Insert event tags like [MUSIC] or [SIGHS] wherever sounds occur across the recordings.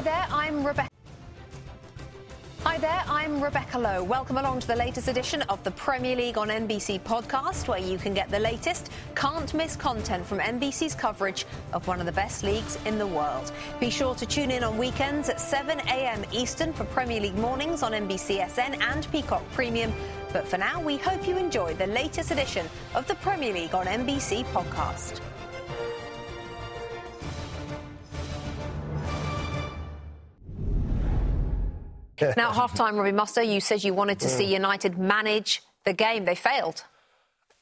Hi there, I'm Rebecca. Hi there, I'm Rebecca Lowe. Welcome along to the latest edition of the Premier League on NBC podcast, where you can get the latest, can't miss content from NBC's coverage of one of the best leagues in the world. Be sure to tune in on weekends at 7 a.m. Eastern for Premier League mornings on NBCSN and Peacock Premium. But for now, we hope you enjoy the latest edition of the Premier League on NBC podcast. [LAUGHS] now, at half time, Robbie Mustoe, you said you wanted to see mm. United manage the game. They failed.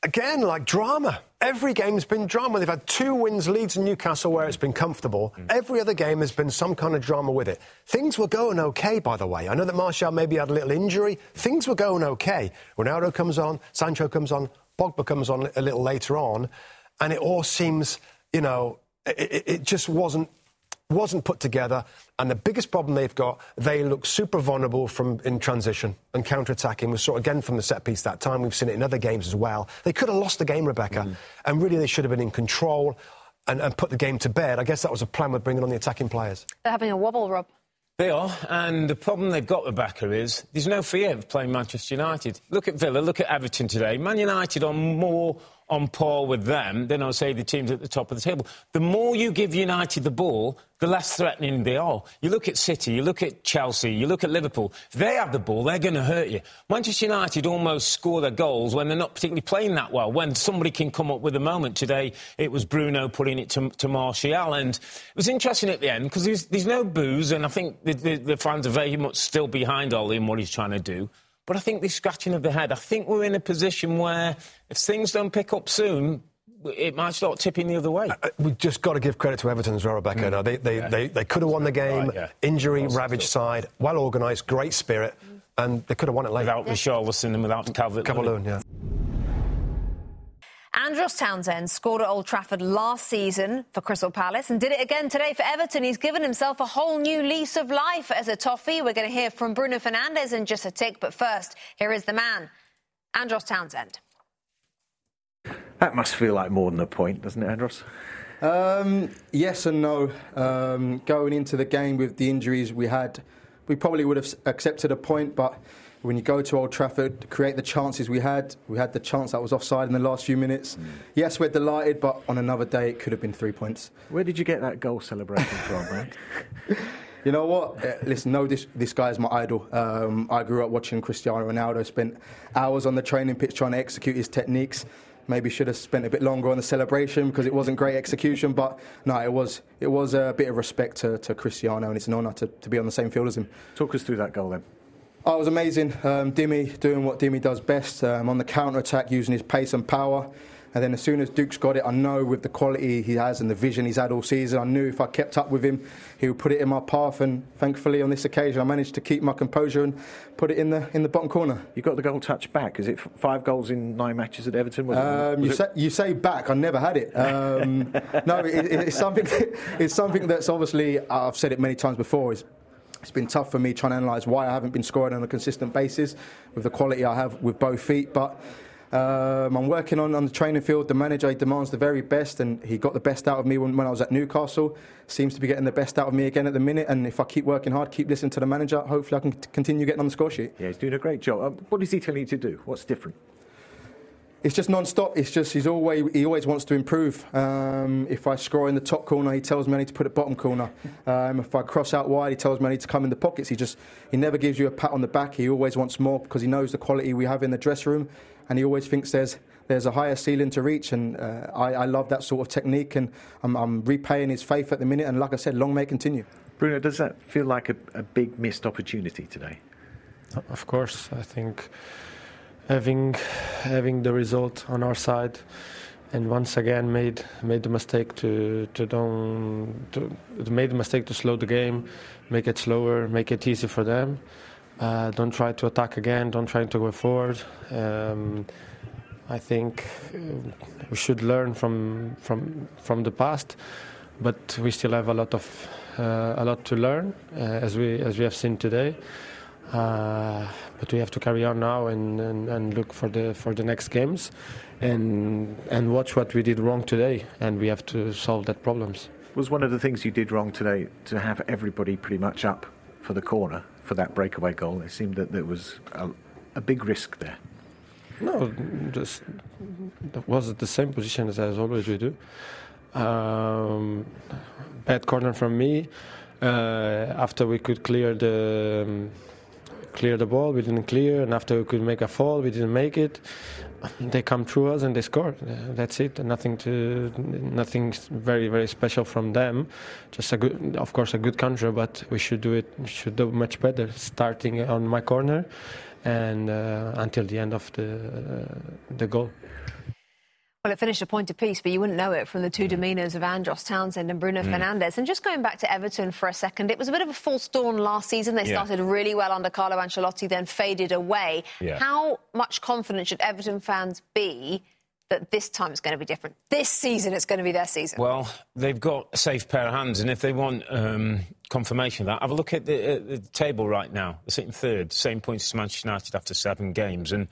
Again, like drama. Every game's been drama. They've had two wins, Leeds and Newcastle, where it's been comfortable. Mm. Every other game has been some kind of drama with it. Things were going okay, by the way. I know that Martial maybe had a little injury. Things were going okay. Ronaldo comes on, Sancho comes on, Pogba comes on a little later on, and it all seems, you know, it, it just wasn't wasn't put together. And the biggest problem they've got, they look super vulnerable from in transition and counter-attacking. We saw it again from the set piece that time. We've seen it in other games as well. They could have lost the game, Rebecca, Mm-hmm. and really they should have been in control and, and put the game to bed. I guess that was a plan with bringing on the attacking players. They're having a wobble, Rob. They are, and the problem they've got, Rebecca, is there's no fear of playing Manchester United. Look at Villa, look at Everton today. Man United are more on par with them than, I'll say, the teams at the top of the table. The more you give United the ball, the less threatening they are. You look at City, you look at Chelsea, you look at Liverpool. If they have the ball, they're going to hurt you. Manchester United almost score their goals when they're not particularly playing that well, when somebody can come up with a moment. Today, it was Bruno putting it to, to Martial, and it was interesting at the end because there's, there's no boos, and I think the, the, the fans are very much still behind Ollie and what he's trying to do. But I think they're scratching of the head. I think we're in a position where if things don't pick up soon, it might start tipping the other way. Uh, We've just got to give credit to Everton as well, Rebecca. No, they, they, Yeah. they, they could have won the game. Right, yeah. Injury Awesome ravaged stuff. side, well organised, great spirit, and they could have won it late. Without Richarlison and without Calvert. Calvert-Lewin, yeah. Andros Townsend scored at Old Trafford last season for Crystal Palace and did it again today for Everton. He's given himself a whole new lease of life as a toffee. We're going to hear from Bruno Fernandes in just a tick, but first, here is the man, Andros Townsend. That must feel like more than a point, doesn't it, Andros? Um, yes and no. Um, going into the game with the injuries we had, we probably would have accepted a point, but when you go to Old Trafford, to create the chances we had, we had the chance that was offside in the last few minutes. Yes, we're delighted, but on another day it could have been three points. Where did you get that goal celebration from, [LAUGHS] mate? You know what? Uh, listen, no, this this guy is my idol. Um, I grew up watching Cristiano Ronaldo. Spent hours on the training pitch trying to execute his techniques. Maybe should have spent a bit longer on the celebration because it wasn't great execution. But no, it was it was a bit of respect to, to Cristiano, and it's an honour to, to be on the same field as him. Talk us through that goal then. Oh, it was amazing. Um, Dimmy doing what Dimmy does best um, on the counter attack, using his pace and power. And then as soon as Duke's got it, I know with the quality he has and the vision he's had all season, I knew if I kept up with him, he would put it in my path. And thankfully, on this occasion, I managed to keep my composure and put it in the in the bottom corner. You got the goal touch back. Is it five goals in nine matches at Everton? Was it- Um, was you, it- say, you say back. I never had it. Um, [LAUGHS] no, it, it, it's something. [LAUGHS] It's something that's obviously I've said it many times before. It's, it's been tough for me trying to analyse why I haven't been scoring on a consistent basis with the quality I have with both feet. But um, I'm working on on the training field. The manager demands the very best, and he got the best out of me when, when I was at Newcastle. Seems to be getting the best out of me again at the minute. And if I keep working hard, keep listening to the manager, hopefully I can continue getting on the score sheet. yeah, he's doing a great job. Um, what is he telling you to do? What's different? It's just non-stop. It's just he's always he always wants to improve. Um, if I score in the top corner, he tells me I need to put it bottom corner. Um, if I cross out wide, he tells me I need to come in the pockets. He just he never gives you a pat on the back. He always wants more because he knows the quality we have in the dressing room, and he always thinks there's there's a higher ceiling to reach. And uh, I, I, love that sort of technique, and I'm, I'm, repaying his faith at the minute. And like I said, long may it continue. Bruno, does that feel like a, a big missed opportunity today? Of course, I think having having the result on our side and once again made made the mistake to to don't to, made the mistake to slow the game, make it slower, make it easy for them. Uh, don't try to attack again. Don't try to go forward. Um, I think uh, we should learn from from from the past, but we still have a lot of uh, a lot to learn uh, as we as we have seen today. Uh, but we have to carry on now and, and, and, look for the for the next games, and and watch what we did wrong today, and we have to solve that problems. Was one of the things you did wrong today to have everybody pretty much up for the corner for that breakaway goal? It seemed that there was a, a big risk there. No, just was the same position as, as always we do. Um, bad corner from me. Uh, after we could clear the. Um, clear the ball. We didn't clear, and after we could make a fall, we didn't make it. [LAUGHS] They come through us and they score. That's it. Nothing to, nothing very very special from them. Just a good, of course, a good counter, but we should do it. Should do much better. Starting on my corner, and uh, until the end of the uh, the goal. Well, it finished a point apiece, but you wouldn't know it from the two mm. demeanours of Andros Townsend and Bruno mm. Fernandes. And just going back to Everton for a second, it was a bit of a false dawn last season. They yeah. started really well under Carlo Ancelotti, then faded away. Yeah. How much confidence should Everton fans be that this time it's going to be different? This season it's going to be their season? Well, they've got a safe pair of hands, and if they want um, confirmation of that, have a look at the, uh, the table right now. They're sitting third, same points as Manchester United after seven games. and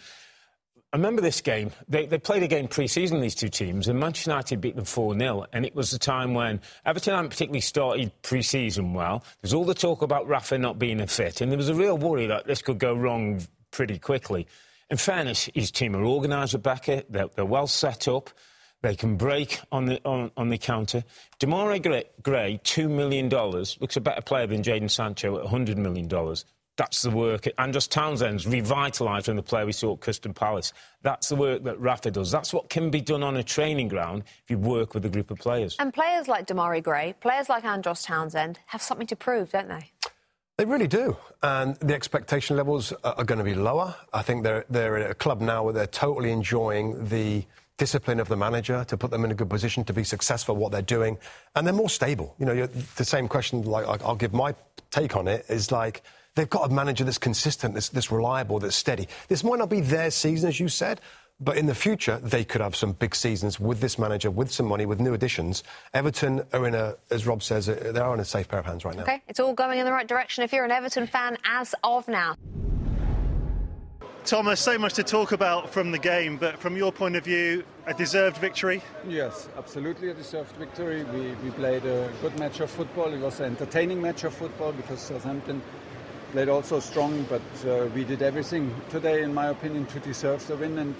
I remember this game. They, they played a game pre-season, these two teams, and Manchester United beat them 4-0. And it was the time when Everton hadn't particularly started pre-season well. There's all the talk about Rafa not being a fit, and there was a real worry that this could go wrong pretty quickly. In fairness, his team are organised, Rebecca. They're, they're, well set up. They can break on the, on, on the counter. Demarai Gray, Gray, $2 million, looks a better player than Jadon Sancho at $100 million. That's the work. Andros Townsend's revitalised from the player we saw at Crystal Palace. That's the work that Rafa does. That's what can be done on a training ground if you work with a group of players. And players like Demarai Gray, players like Andros Townsend have something to prove, don't they? They really do. And the expectation levels are going to be lower. I think they're, they're at a club now where they're totally enjoying the discipline of the manager to put them in a good position to be successful at what they're doing. And they're more stable. You know, the same question, like, I'll give my take on it, is like, They've got a manager that's consistent, that's, that's reliable, that's steady. This might not be their season, as you said, but in the future, they could have some big seasons with this manager, with some money, with new additions. Everton are in a, as Rob says, uh, they are in a safe pair of hands right now. Okay, it's all going in the right direction if you're an Everton fan as of now. Thomas, so much to talk about from the game, but from your point of view, a deserved victory? Yes, absolutely a deserved victory. We, we played a good match of football. It was an entertaining match of football because Southampton played also strong, but uh, we did everything today, in my opinion, to deserve the win. And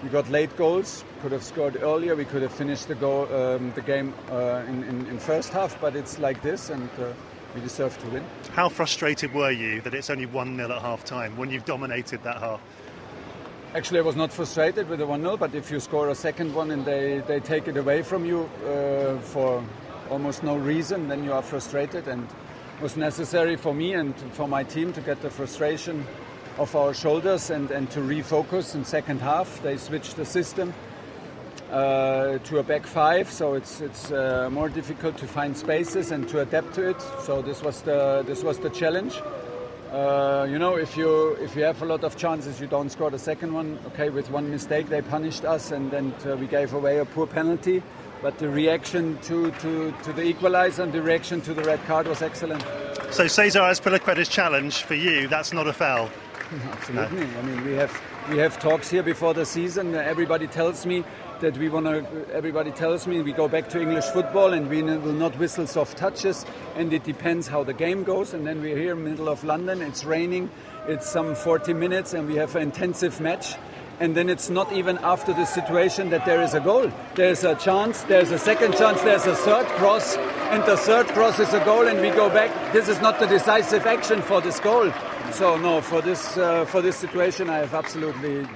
we got late goals. Could have scored earlier. We could have finished the goal, um, the game uh, in, in, in, first half, but it's like this, and uh, we deserve to win. How frustrated were you that it's only one 0 at half time when you've dominated that half? Actually, I was not frustrated with the 1 0, but if you score a second one and they, they take it away from you uh, for almost no reason, then you are frustrated. And was necessary for me and for my team to get the frustration off our shoulders and, and to refocus in second half. They switched the system uh, to a back five, so it's it's uh, more difficult to find spaces and to adapt to it. So this was the this was the challenge. Uh, you know, if you if you have a lot of chances, you don't score the second one. Okay, with one mistake, they punished us, and then uh, we gave away a poor penalty. But the reaction to, to, to the equaliser and the reaction to the red card was excellent. So Cesar Azpilicueta's challenge for you, that's not a foul? [LAUGHS] Absolutely. No. I mean, we have we have talks here before the season. Everybody tells me that we want to. Everybody tells me we go back to English football and we will not whistle soft touches. And it depends how the game goes. And then we're here in the middle of London. It's raining. It's some 40 minutes, and we have an intensive match and then it's not even after the situation that there is a goal. There's a chance, there's a second chance, there's a third cross, and the third cross is a goal, and we go back. This is not the decisive action for this goal. So no, for this uh, for this situation, I have absolutely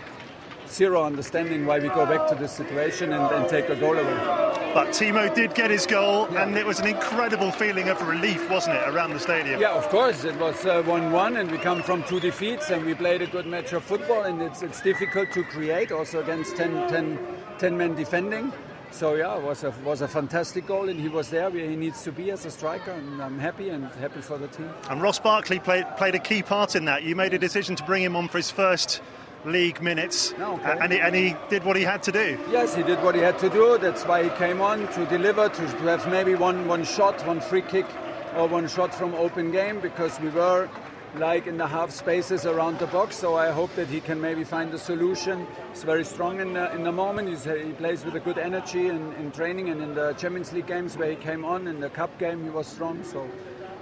zero understanding why we go back to this situation and, and take a goal away. But Timo did get his goal, yeah. and it was an incredible feeling of relief, wasn't it, around the stadium? Yeah, of course. It was 1 uh, 1, and we come from two defeats, and we played a good match of football, and it's, it's difficult to create also against 10, 10, 10 men defending. So yeah, it was a was a fantastic goal, and he was there where he needs to be as a striker, and I'm happy and happy for the team. And Ross Barkley played played a key part in that. You made a decision to bring him on for his first league minutes, okay. and, he, and he did what he had to do. Yes, he did what he had to do. That's why he came on to deliver, to, to have maybe one, one shot, one free kick, or one shot from open game, because we were like in the half spaces around the box. So I hope that he can maybe find a solution. He's very strong in the, in the moment. He's, he plays with a good energy in, in training and in the Champions League games where he came on. In the cup game, he was strong. So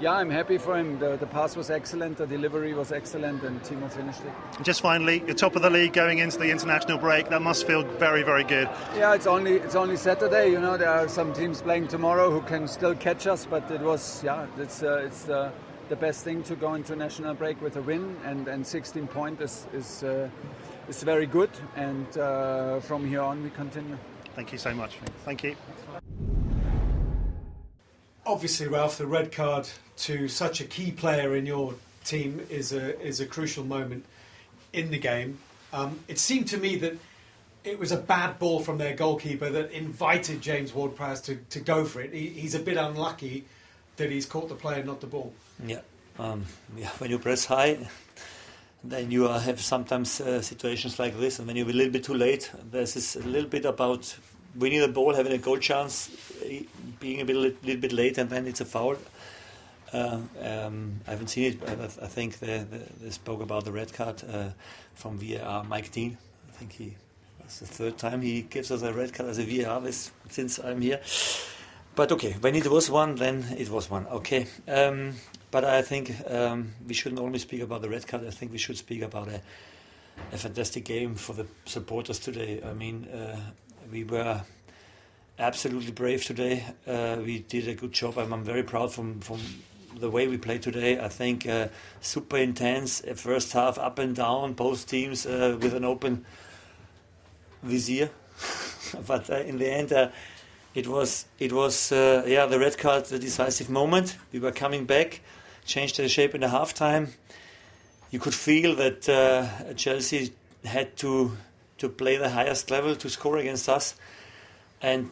yeah, I'm happy for him. The, the pass was excellent, the delivery was excellent, and Timo finished it. Just finally, you're top of the league going into the international break. That must feel very, very good. Yeah, it's only it's only Saturday. You know, there are some teams playing tomorrow who can still catch us, but it was yeah, it's uh, it's uh, the best thing to go into national break with a win, and, and 16 points is is, uh, is very good. And uh, from here on, we continue. Thank you so much. Thank you. Obviously, Ralph, the red card to such a key player in your team is a is a crucial moment in the game. Um, it seemed to me that it was a bad ball from their goalkeeper that invited James Ward-Prowse to, to go for it. He, he's a bit unlucky that he's caught the player, not the ball. Yeah, um, yeah. When you press high, then you have sometimes uh, situations like this, and when you're a little bit too late, there's this a little bit about winning the ball, having a goal chance, eh, being a bit, little bit late, and then it's a foul. Uh, um, I haven't seen it, but I, think they, they, spoke about the red card uh, from VAR. Mike Dean, I think he it's the third time he gives us a red card as a VAR since I'm here. But okay, when it was one, then it was one. Okay, um, but I think um, we shouldn't only speak about the red card. I think we should speak about a, a fantastic game for the supporters today. I mean, uh, we were absolutely brave today. Uh, we did a good job. I'm, I'm, very proud from from the way we played today. I think uh, super intense. Uh, first half up and down, both teams uh, with an open vizier. [LAUGHS] but uh, in the end, uh, it was it was yeah the red card, the decisive moment. We were coming back, changed the shape in the halftime. You could feel that Chelsea had to to play the highest level to score against us. And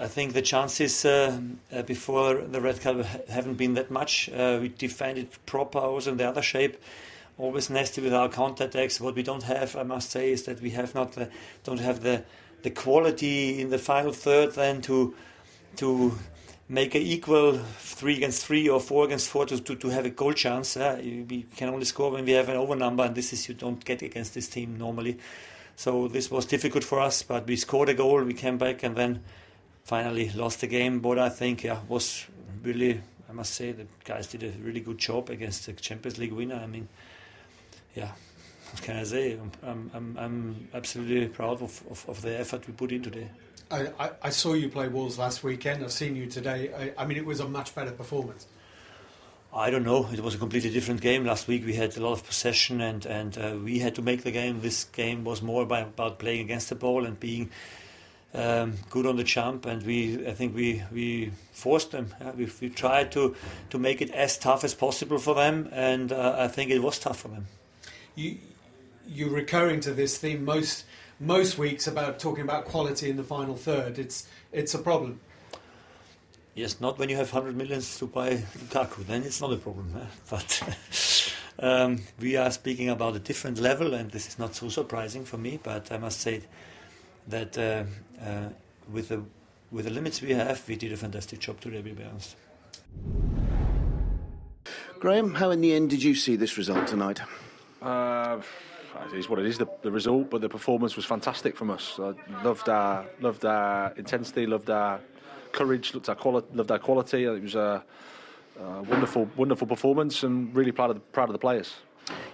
I think the chances uh, uh, before the red card haven't been that much. Uh, we defended proper also in the other shape. Always nasty with our counter attacks. What we don't have, I must say, is that we have not the, don't have the the quality in the final third then to to make an equal three against three or four against four to, to, to have a goal chance. Uh, we can only score when we have an over number, and this is you don't get against this team normally. So this was difficult for us, but we scored a goal, we came back, and then finally lost the game. But I think yeah was really I must say the guys did a really good job against the Champions League winner. I mean, yeah, what can I say? I'm, I'm, I'm absolutely proud of, of, of, the effort we put in today. I, I, saw you play Wolves last weekend. I've seen you today. I, I mean, it was a much better performance. I don't know. It was a completely different game. Last week we had a lot of possession and and uh, we had to make the game. This game was more about, about playing against the ball and being um, good on the jump. And we, I think we we forced them. Yeah? We, we tried to to make it as tough as possible for them, and uh, I think it was tough for them. You you're recurring to this theme most most weeks about talking about quality in the final third. It's it's a problem. Yes, not when you have 100 millions to buy Lukaku, then it's not a problem. Eh? [LAUGHS] But um, we are speaking about a different level, and this is not so surprising for me. But I must say that uh, uh, with the with the limits we have, we did a fantastic job today. To be honest. Graham, how in the end did you see this result tonight? Uh, it is what it is, the, the, result, but the performance was fantastic from us. I loved our loved our intensity, loved our courage, looked at quality, loved our quality. It was a, a, wonderful, wonderful performance, and really proud of the, proud of the players.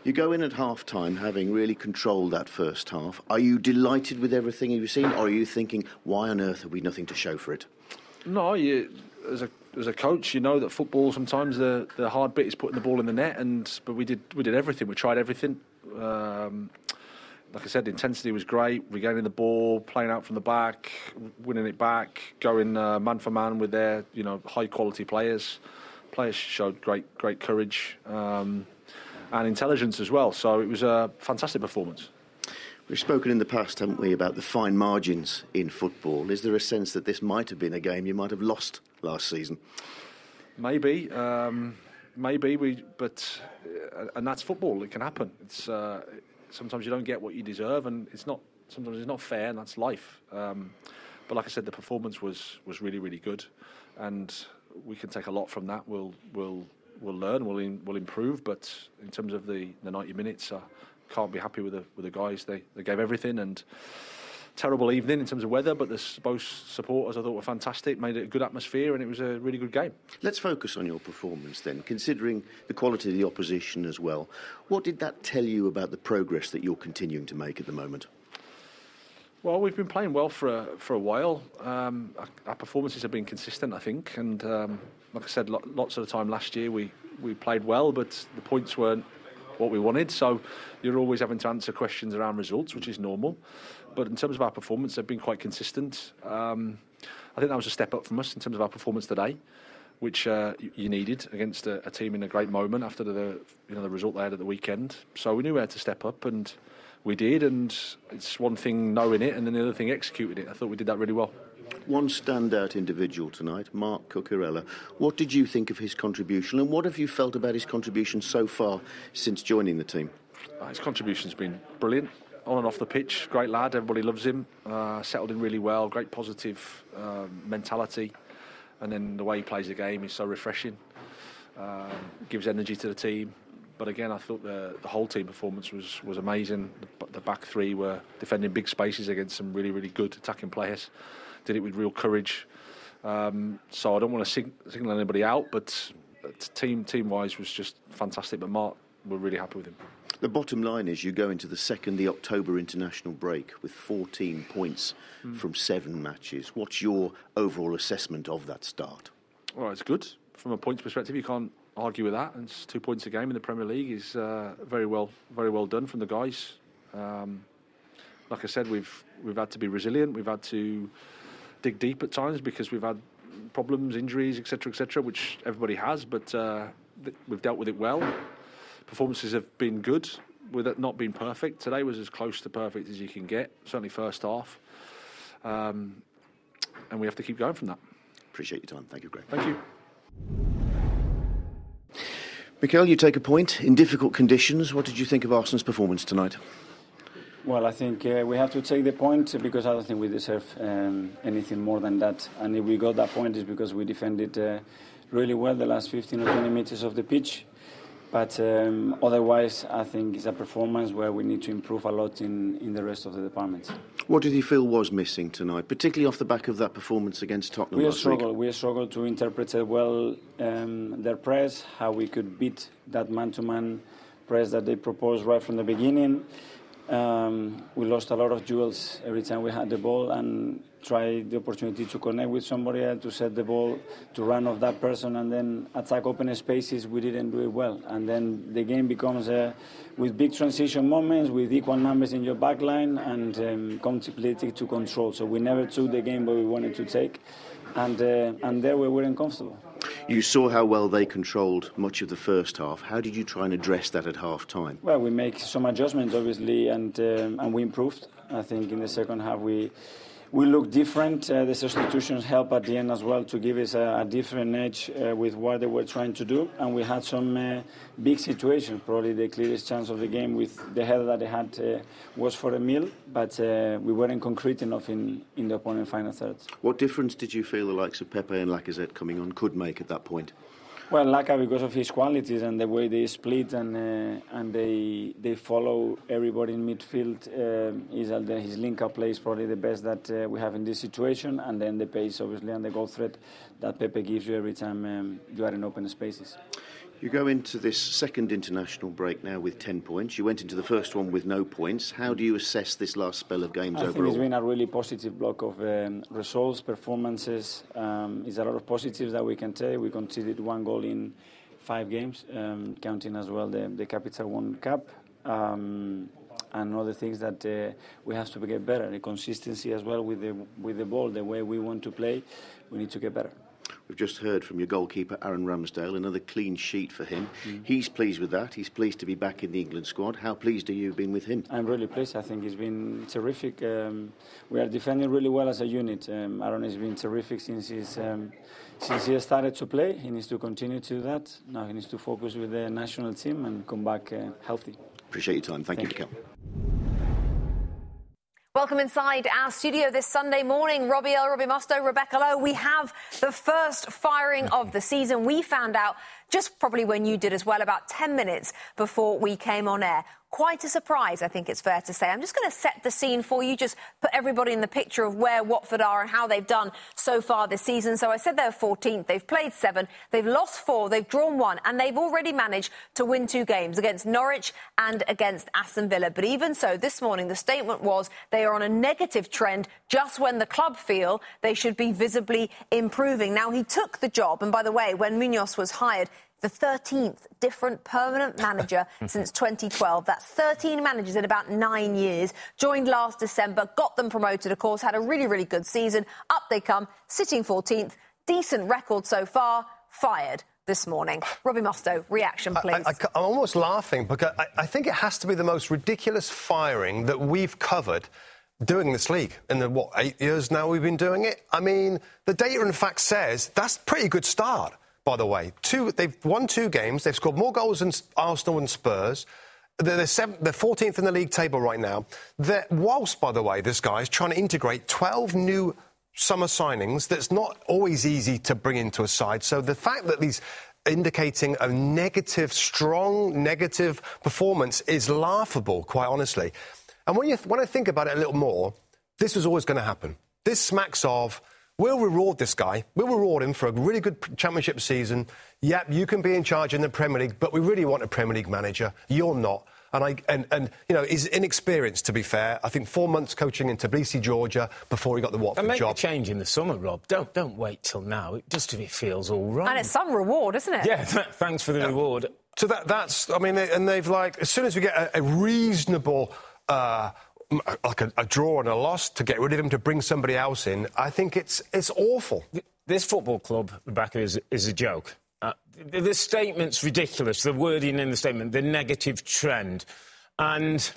You go in at half time having really controlled that first half. Are you delighted with everything you've seen, or are you thinking, why on earth have we nothing to show for it? No, you, as a as a coach, you know that football sometimes the, the hard bit is putting the ball in the net, and but we did we did everything. We tried everything. Um, like I said, intensity was great. Regaining the ball, playing out from the back, winning it back, going uh, man for man with their you know high quality players. Players showed great great courage um, and intelligence as well. So it was a fantastic performance. We've spoken in the past, haven't we, about the fine margins in football. Is there a sense that this might have been a game you might have lost last season? Maybe, um, maybe we, but uh, and that's football. It can happen. It's uh, sometimes you don't get what you deserve, and it's not. Sometimes it's not fair, and that's life. Um, but like I said, the performance was was really really good, and we can take a lot from that. We'll we'll we'll learn. We'll in, we'll improve. But in terms of the the ninety minutes. I can't be happy with the with the guys. They they gave everything and terrible evening in terms of weather, but the both supporters I thought were fantastic, made it a good atmosphere, and it was a really good game. Let's focus on your performance then, considering the quality of the opposition as well. What did that tell you about the progress that you're continuing to make at the moment? Well, we've been playing well for a, for a while. Um, our, our, performances have been consistent, I think, and um, like I said, lots of the time last year we, we played well, but the points weren't what we wanted. So you're always having to answer questions around results, which is normal. But in terms of our performance, they've been quite consistent. Um, I think that was a step up from us in terms of our performance today, which uh, you needed against a, a, team in a great moment after the you know the result they had at the weekend. So we knew we had to step up, and we did. And it's one thing knowing it, and then the other thing executing it. I thought we did that really well. One standout individual tonight, Marc Cucurella. What did you think of his contribution, and what have you felt about his contribution so far since joining the team? Uh, his contribution's been brilliant on and off the pitch. Great lad, everybody loves him. Uh, settled in really well, great positive uh, mentality, and then the way he plays the game is so refreshing. Uh, gives energy to the team. But again, I thought the, the whole team performance was, was amazing. The, the back three were defending big spaces against some really, really good attacking players did it with real courage. Um, so I don't want to sing, single anybody out, but team team wise was just fantastic. But Marc, we're really happy with him. The bottom line is you go into the second, the October international break with 14 points mm. from seven matches. What's your overall assessment of that start? Well, it's good from a points perspective. You can't argue with that. It's two points a game in the Premier League is uh, very well, very well done from the guys. Um, like I said, we've we've had to be resilient. We've had to dig deep at times because we've had problems, injuries, etc., etc., which everybody has. But uh, th- we've dealt with it well. Performances have been good, with it not being perfect. Today was as close to perfect as you can get. Certainly first half, um, and we have to keep going from that. Appreciate your time. Thank you, Greg. Thank you. Mikel, you take a point in difficult conditions. What did you think of Arsenal's performance tonight? Well, I think uh, we have to take the point because I don't think we deserve um, anything more than that. And if we got that point, it's because we defended uh, really well the last 15 or 20 meters of the pitch. But um, otherwise, I think it's a performance where we need to improve a lot in, in the rest of the departments. What did you feel was missing tonight, particularly off the back of that performance against Tottenham we last struggled, week? We struggled to interpret well um, their press, how we could beat that man-to-man press that they proposed right from the beginning. Um, we lost a lot of duels every time we had the ball and tried the opportunity to connect with somebody else, to set the ball, to run off that person, and then attack open spaces. We didn't do it well. And then the game becomes uh, with big transition moments, with equal numbers in your back line, and um, completely to control. So we never took the game where we wanted to take. And, uh, and there we weren't comfortable. You saw how well they controlled much of the first half. How did you try and address that at half time? Well, we make some adjustments, obviously, and um, and we improved. I think in the second half we we look different. Uh, the substitutions help at the end as well to give us a, a different edge uh, with what they were trying to do. And we had some uh, big situations. Probably the clearest chance of the game with the header that they had uh, was for Emile, but uh, we weren't concrete enough in, in the opponent final third. What difference did you feel the likes of Pepe and Lacazette coming on could make at that point? Well, Laka, because of his qualities and the way they split and uh, and they they follow everybody in midfield, uh, is uh, his link-up play is probably the best that uh, we have in this situation. And then the pace, obviously, and the goal threat that Pepe gives you every time um, you are in open spaces. You go into this second international break now with 10 points. You went into the first one with no points. How do you assess this last spell of games I overall? think it's been a really positive block of um, results, performances. Um, it's a lot of positives that we can take. We conceded one goal in five games, um, counting as well the, the Capital One Cup. Um, and other things that uh, we have to get better. The consistency as well with the with the ball, the way we want to play, we need to get better. We've just heard from your goalkeeper, Aaron Ramsdale, another clean sheet for him. Mm. He's pleased with that. He's pleased to be back in the England squad. How pleased are you been with him? I'm really pleased. I think he's been terrific. Um, we are defending really well as a unit. Um, Aaron has been terrific since he's, um, since he started to play. He needs to continue to do that. Now he needs to focus with the national team and come back uh, healthy. Appreciate your time. Thank, Thank you, you. Mikel. Welcome inside our studio this Sunday morning. Robbie L, Robbie Mustoe, Rebecca Lowe. We have the first firing of the season. We found out just probably when you did as well, about 10 minutes before we came on air. Quite a surprise, I think it's fair to say. I'm just going to set the scene for you, just put everybody in the picture of where Watford are and how they've done so far this season. So I said they're 14th. They've played seven, they've lost four, they've drawn one, and they've already managed to win two games against Norwich and against Aston Villa. But even so, this morning the statement was they are on a negative trend just when the club feel they should be visibly improving. Now, he took the job, and by the way, when Munoz was hired, the 13th different permanent [LAUGHS] manager since 2012. That's 13 managers in about nine years. Joined last December, got them promoted, of course, had a really, really good season. Up they come, sitting 14th. Decent record so far, fired this morning. Robbie Mustoe, reaction, please. I, am almost laughing because I, I think it has to be the most ridiculous firing that we've covered doing this league in the what eight years now we've been doing it. I mean, the data in fact says that's a pretty good start. By the way, two they've won two games. They've scored more goals than Arsenal and Spurs. They're, they're, seventh, they're 14th in the league table right now. They're, whilst, by the way, this guy is trying to integrate 12 new summer signings that's not always easy to bring into a side. So the fact that he's indicating a negative, strong negative performance is laughable, quite honestly. And when, you, when I think about it a little more, this was always going to happen. This smacks of, we'll reward this guy. We'll reward him for a really good championship season. Yep, you can be in charge in the Premier League, but we really want a Premier League manager. You're not. And, I, and, and, you know, he's inexperienced, to be fair. I think four months coaching in Tbilisi, Georgia, before he got the Watford and make job. the change in the summer, Rob. Don't, don't wait till now, just if it feels all right. And it's some reward, isn't it? Yeah, th- thanks for the yeah. reward. So that, that's, I mean, they, and they've like, as soon as we get a, a reasonable. Uh, like a, a, draw and a loss to get rid of him to bring somebody else in. I think it's it's awful. This football club, Rebecca, is is a joke. Uh, the, the statement's ridiculous. The wording in the statement, the negative trend, and.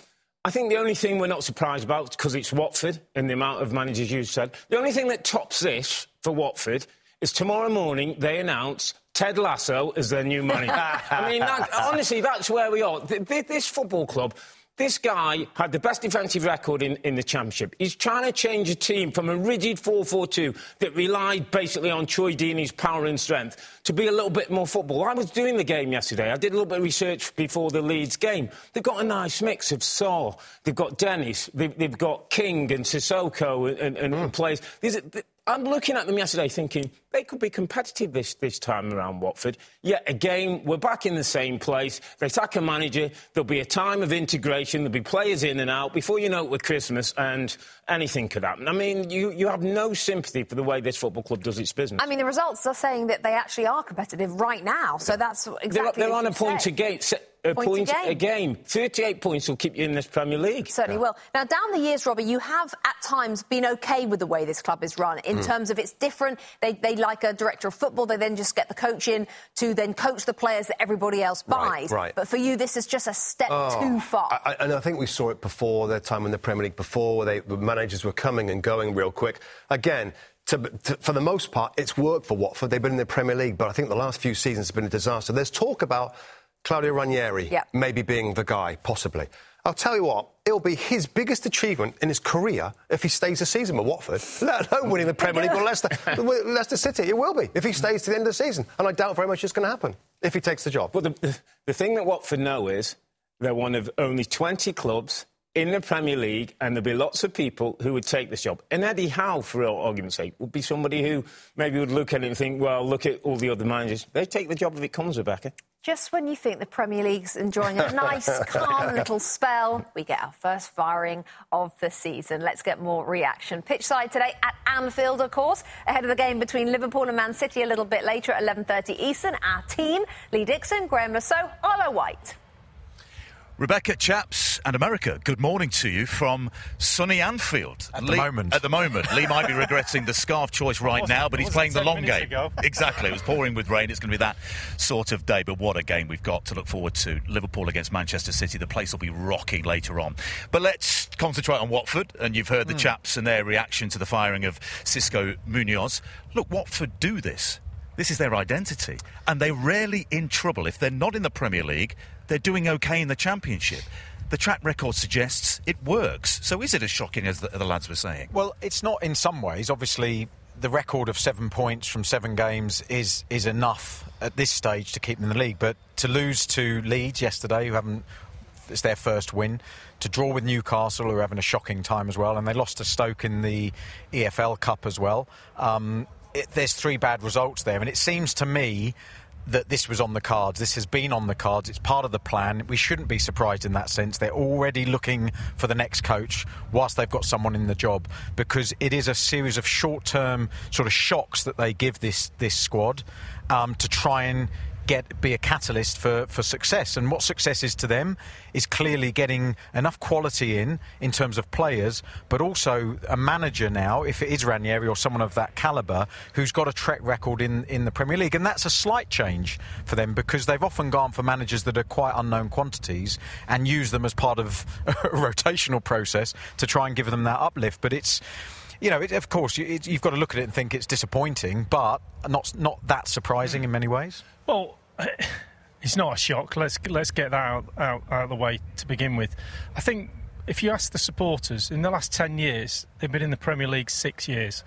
I think the only thing we're not surprised about, because it's Watford and the amount of managers you've said, the only thing that tops this for Watford is tomorrow morning they announce Ted Lasso as their new manager. [LAUGHS] I mean, that, honestly, that's where we are. This football club, this guy had the best defensive record in, in the Championship. He's trying to change a team from a rigid 4 4 2 that relied basically on Troy Deeney's power and strength to be a little bit more football. I was doing the game yesterday. I did a little bit of research before the Leeds game. They've got a nice mix of Sarr, they've got Dennis, they've, they've got King and Sissoko and, and, and hmm. players. These are, I'm looking at them yesterday thinking they could be competitive this, this time around Watford. Yet again, we're back in the same place. They sack a manager, there'll be a time of integration, there'll be players in and out. Before you know it, with Christmas, and anything could happen. I mean, you, you have no sympathy for the way this football club does its business. I mean, the results are saying that they actually are competitive right now, so that's exactly They're, they're on a point against a Point point, a game. a game. 38 points will keep you in this Premier League. Certainly will. Now, down the years, Robbie, you have at times been okay with the way this club is run in. Mm. terms of it's different. They, they like a director of football, they then just get the coach in to then coach the players that everybody else Right, buys. right. But for you, this is just a step Oh, too far. I, I- and I think we saw it before their time in the Premier League before, where they, the managers were coming and going real quick. Again, to, to, for the most part, it's worked for Watford. They've been in the Premier League, but I think the last few seasons have been a disaster. There's talk about Claudio Ranieri Yeah. maybe being the guy, possibly. I'll tell you what, it'll be his biggest achievement in his career if he stays a season with Watford, [LAUGHS] let alone winning the Premier League with Leicester, [LAUGHS] with Leicester City. It will be if he stays to the end of the season. And I doubt very much it's going to happen if he takes the job. But the, the thing that Watford know is they're one of only 20 clubs in the Premier League, and there'll be lots of people who would take this job. And Eddie Howe, for argument's sake, would be somebody who maybe would look at it and think, well, look at all the other managers. They take the job if it comes, Rebecca. Just when you think the Premier League's enjoying a nice, [LAUGHS] calm little spell, we get our first firing of the season. Let's get more reaction. Pitch side today at Anfield, of course, ahead of the game between Liverpool and Man City a little bit later at 11.30 Eastern. Our team, Lee Dixon, Graeme Saux, Arlo White. Rebecca Chaps and America, good morning to you from sunny Anfield. At the moment. At the moment. Lee might be regretting the scarf choice right now, but he's playing the long game. Ago. [LAUGHS] [LAUGHS] exactly. It was pouring with rain. It's going to be that sort of day, but what a game we've got to look forward to. Liverpool against Manchester City. The place will be rocking later on. But let's concentrate on Watford, and you've heard the Mm. chaps and their reaction to the firing of Xisco Munoz. Look, Watford do this. This is their identity, and they're rarely in trouble. If they're not in the Premier League, they're doing okay in the Championship. The track record suggests it works. So is it as shocking as the, the lads were saying? Well, it's not in some ways. Obviously, the record of seven points from seven games is is enough at this stage to keep them in the league. But to lose to Leeds yesterday, who haven't it's their first win, to draw with Newcastle, who are having a shocking time as well, and they lost to Stoke in the EFL Cup as well. Um, it, there's three bad results there, and it seems to me that this was on the cards. This has been on the cards. It's part of the plan. We shouldn't be surprised in that sense. They're already looking for the next coach whilst they've got someone in the job because it is a series of short-term sort of shocks that they give this this squad um, to try and get be a catalyst for, for success. And what success is to them is clearly getting enough quality in in terms of players, but also a manager now, if it is Ranieri or someone of that calibre, who's got a track record in, in the Premier League. And that's a slight change for them because they've often gone for managers that are quite unknown quantities and use them as part of [LAUGHS] a rotational process to try and give them that uplift. But it's you know, it, of course, you, it, you've got to look at it and think it's disappointing, but not not that surprising hmm. in many ways. Well, [SIGHS] it's not a shock. Let's let's get that out, out, out of the way to begin with. I think if you ask the supporters, in the last ten years, they've been in the Premier League six years.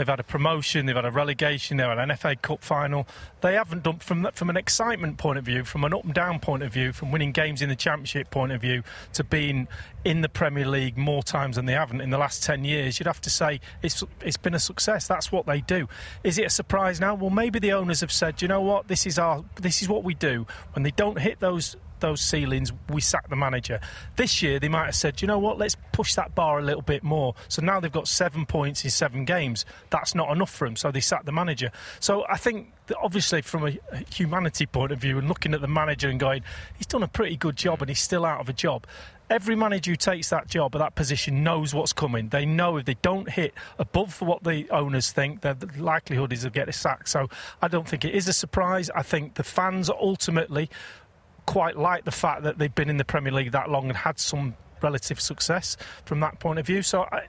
They've had a promotion, they've had a relegation, they've had an FA Cup final. They haven't done from from an excitement point of view, from an up and down point of view, from winning games in the Championship point of view, to being in the Premier League more times than they haven't in the last ten years. You'd have to say it's it's been a success. That's what they do. Is it a surprise now? Well, maybe the owners have said, you know what, this is our this is what we do. When they don't hit those those ceilings, we sack the manager. This year, they might have said, you know what, let's push that bar a little bit more. So now they've got seven points in seven games. That's not enough for them, so they sack the manager. So I think obviously, from a humanity point of view, and looking at the manager and going, he's done a pretty good job and he's still out of a job. Every manager who takes that job or that position knows what's coming. They know if they don't hit above what the owners think, the likelihood is they'll get a sack. So I don't think it is a surprise. I think the fans ultimately quite like the fact that they've been in the Premier League that long and had some relative success from that point of view. So, I,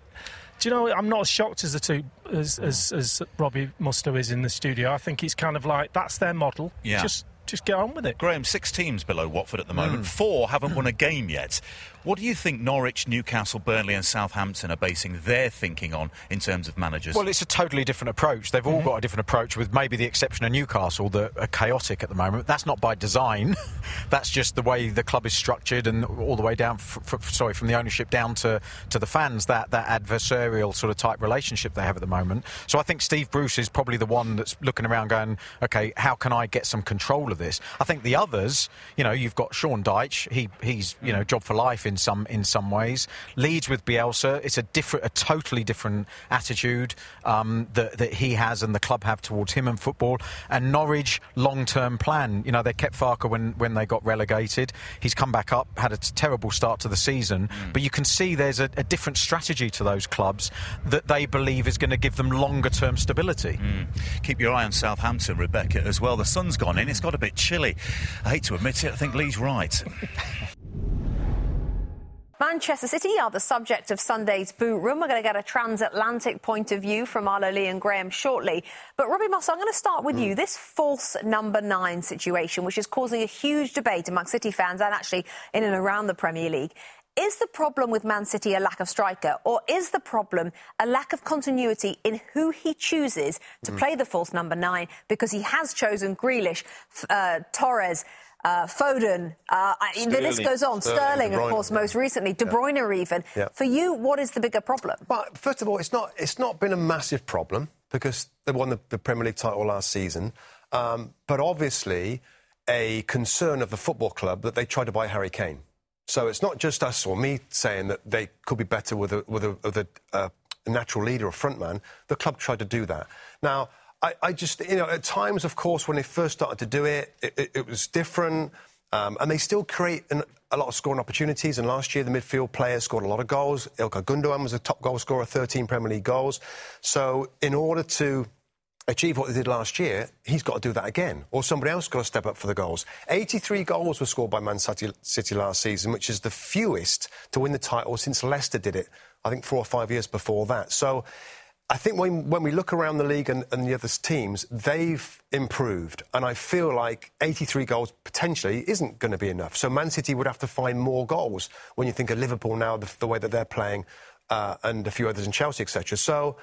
do you know, I'm not as shocked as the two as, as, as Robbie Mustoe is in the studio. I think it's kind of like that's their model. Yeah. Just just get on with it. Graham, six teams below Watford at the moment. Mm. Four haven't won a game yet. What do you think Norwich, Newcastle, Burnley, and Southampton are basing their thinking on in terms of managers? Well, it's a totally different approach. They've all mm-hmm. got a different approach, with maybe the exception of Newcastle that are chaotic at the moment. That's not by design. [LAUGHS] That's just the way the club is structured, and all the way down. F- f- sorry, from the ownership down to, to the fans. That that adversarial sort of type relationship they have at the moment. So I think Steve Bruce is probably the one that's looking around, going, "Okay, how can I get some control of this?" I think the others, you know, you've got Sean Dyche. He he's you know job for life in some in some ways. Leeds with Bielsa, it's a different, a totally different attitude um, that that he has and the club have towards him and football. And Norwich, long term plan. You know, they kept Farke when when they got relegated. He's come back up, had a terrible start to the season, but you can see there's a, a different strategy to those clubs that they believe is going to give them longer term stability. Keep your eye on Southampton, Rebecca, as well. The sun's gone in. It's got a bit chilly. I hate to admit it. I think Lee's right. [LAUGHS] Manchester City are the subject of Sunday's boot room. We're going to get a transatlantic point of view from Arlo Lee and Graham shortly. But Robbie Moss, I'm going to start with you. This false number nine situation, which is causing a huge debate among City fans and actually in and around the Premier League. Is the problem with Man City a lack of striker, or is the problem a lack of continuity in who he chooses to play the false number nine? Because he has chosen Grealish, uh, Torres, uh, Foden. Uh, I- the list goes on. Sterling, Sterling, of course, yeah. most recently. De Yeah. Bruyne, even. Yeah. For you, what is the bigger problem? But first of all, it's not it's not been a massive problem because they won the, the Premier League title last season. Um, but obviously, a concern of the football club that they tried to buy Harry Kane. So it's not just us or me saying that they could be better with a with a, with a, uh, natural leader or frontman. The club tried to do that. Now, I, I just you know at times, of course, when they first started to do it, it, it, it was different. Um, and they still create an, a lot of scoring opportunities. And last year, the midfield players scored a lot of goals. Ilkay Gundogan was the top goal scorer, 13 Premier League goals. So, in order to achieve what they did last year, he's got to do that again, or somebody else got to step up for the goals. 83 goals were scored by Man City last season, which is the fewest to win the title since Leicester did it. I think four or five years before that. So. I think when, when we look around the league and, and the other teams, they've improved. And I feel like 83 goals potentially isn't going to be enough. So Man City would have to find more goals when you think of Liverpool now, the, the way that they're playing, uh, and a few others in Chelsea, etc. So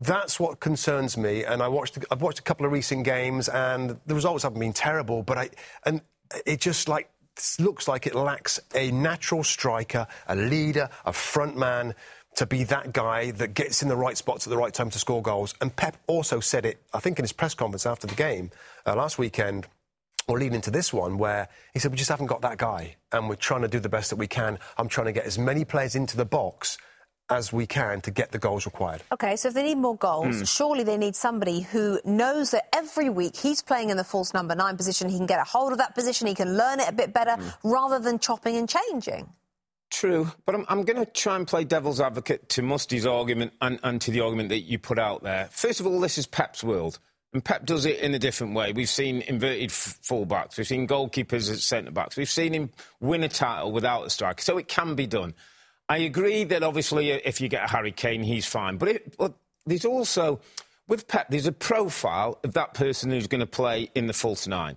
that's what concerns me. And I watched, I've watched a couple of recent games, and the results haven't been terrible. But I, and it just like looks like it lacks a natural striker, a leader, a front man to be that guy that gets in the right spots at the right time to score goals. And Pep also said it, I think, in his press conference after the game uh, last weekend. Or leading into this one, where he said, We just haven't got that guy, and we're trying to do the best that we can. I'm trying to get as many players into the box as we can to get the goals required. Okay, so if they need more goals, Hmm. surely they need somebody who knows that every week he's playing in the false number nine position, he can get a hold of that position, he can learn it a bit better, Hmm. rather than chopping and changing. True, but I'm, I'm going to try and play devil's advocate to Mustoe's argument and, and to the argument that you put out there. First of all, this is Pep's world. And Pep does it in a different way. We've seen inverted f- fullbacks. We've seen goalkeepers as centre backs. We've seen him win a title without a striker. So it can be done. I agree that obviously uh, if you get a Harry Kane, he's fine. But, it, but there's also, with Pep, there's a profile of that person who's going to play in the false nine.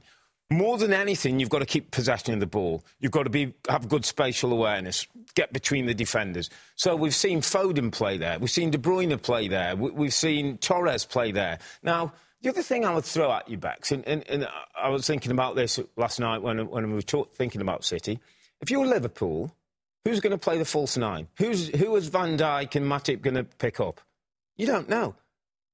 More than anything, you've got to keep possession of the ball. You've got to be have good spatial awareness, get between the defenders. So we've seen Foden play there. We've seen De Bruyne play there. We, we've seen Torres play there. Now, the other thing I would throw at you, Bex, and, and, and I was thinking about this last night when, when we were talk, thinking about City. If you're Liverpool, who's going to play the false nine? Who's, who is Van Dijk and Matip going to pick up? You don't know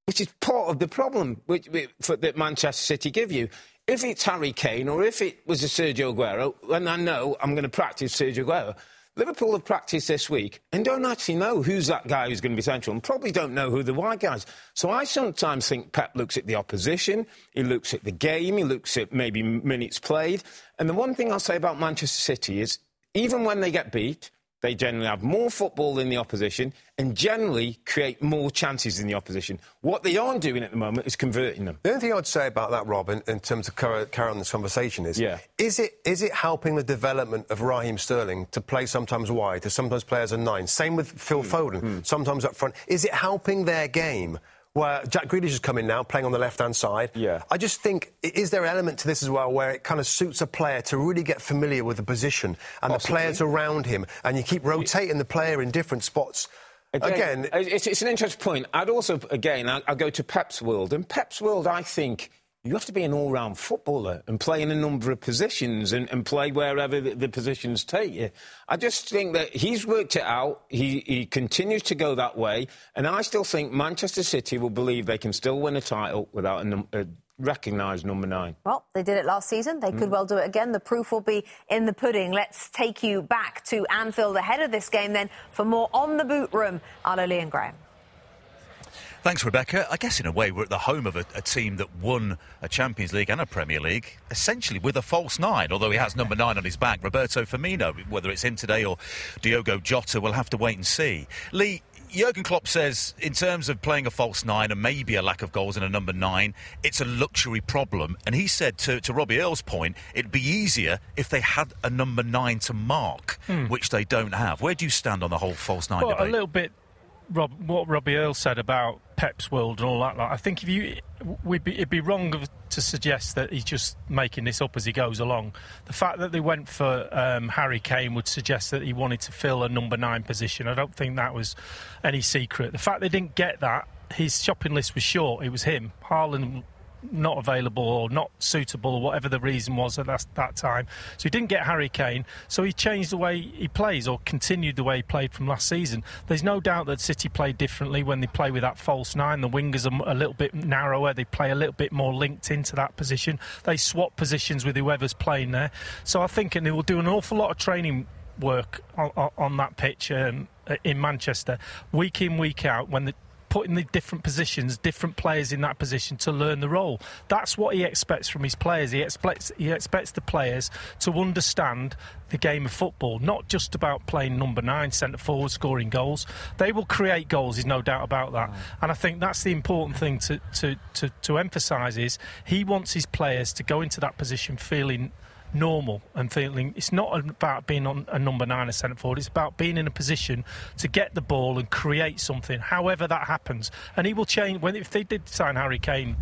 which is part of the problem which, for, that Manchester City give you. If it's Harry Kane or if it was a Sergio Aguero, and I know I'm going to practice Sergio Aguero, Liverpool have practiced this week and don't actually know who's that guy who's going to be central and probably don't know who the white guys. So I sometimes think Pep looks at the opposition, he looks at the game, he looks at maybe minutes played. And the one thing I'll say about Manchester City is even when they get beat, they generally have more football than the opposition and generally create more chances than the opposition. What they aren't doing at the moment is converting them. The only thing I'd say about that, Rob, in, in terms of carry, carry on this conversation is, Yeah. is it is it helping the development of Raheem Sterling to play sometimes wide, to sometimes play as a nine? Same with Phil Hmm. Foden, sometimes up front. Is it helping their game? Where Jack Grealish is coming now, playing on the left-hand side. Yeah. I just think, is there an element to this as well where it kind of suits a player to really get familiar with the position and Possibly. the players around him, and you keep rotating the player in different spots? Again, it's, it's an interesting point. I'd also, again, I, I go to Pep's world. And Pep's world, I think you have to be an all round footballer and play in a number of positions and, and play wherever the, the positions take you. I just think that he's worked it out. He, he continues to go that way. And I still think Manchester City will believe they can still win a title without a, num- a recognised number nine. Well, they did it last season. They could mm. well do it again. The proof will be in the pudding. Let's take you back to Anfield ahead of this game then for more on the boot room. Arlo Lee and Graeme. Thanks, Rebecca. I guess in a way we're at the home of a, a team that won a Champions League and a Premier League, essentially with a false nine, although he has number [LAUGHS] nine on his back. Roberto Firmino, whether it's him today or Diogo Jota, we'll have to wait and see. Lee, Jurgen Klopp says, in terms of playing a false nine and maybe a lack of goals in a number nine, it's a luxury problem. And he said to, to Robbie Earle's point, it'd be easier if they had a number nine to mark, Hmm. which they don't have. Where do you stand on the whole false nine Well, debate? a little bit, Rob. What Robbie Earle said about Pep's world and all that. Like, I think if you, we'd be, it'd be wrong of, to suggest that he's just making this up as he goes along. The fact that they went for um, Harry Kane would suggest that he wanted to fill a number nine position. I don't think that was any secret. The fact they didn't get that, his shopping list was short. It was him. Haaland not available or not suitable or whatever the reason was at that, that time. So he didn't get Harry Kane. So he changed the way he plays or continued the way he played from last season. There's no doubt that City play differently when they play with that false nine. The wingers are a little bit narrower. They play a little bit more linked into that position. They swap positions with whoever's playing there. So I think and they will do an awful lot of training work on, on that pitch um, in Manchester, week in, week out, when the put in the different positions, different players in that position to learn the role. That's what he expects from his players. He expects he expects the players to understand the game of football, not just about playing number nine, centre forward, scoring goals. They will create goals, there's no doubt about that. And I think that's the important thing to, to, to, to emphasise is he wants his players to go into that position feeling normal and feeling it's not about being on a number nine, a centre forward. It's about being in a position to get the ball and create something, however that happens. And he will change when if they did sign Harry Kane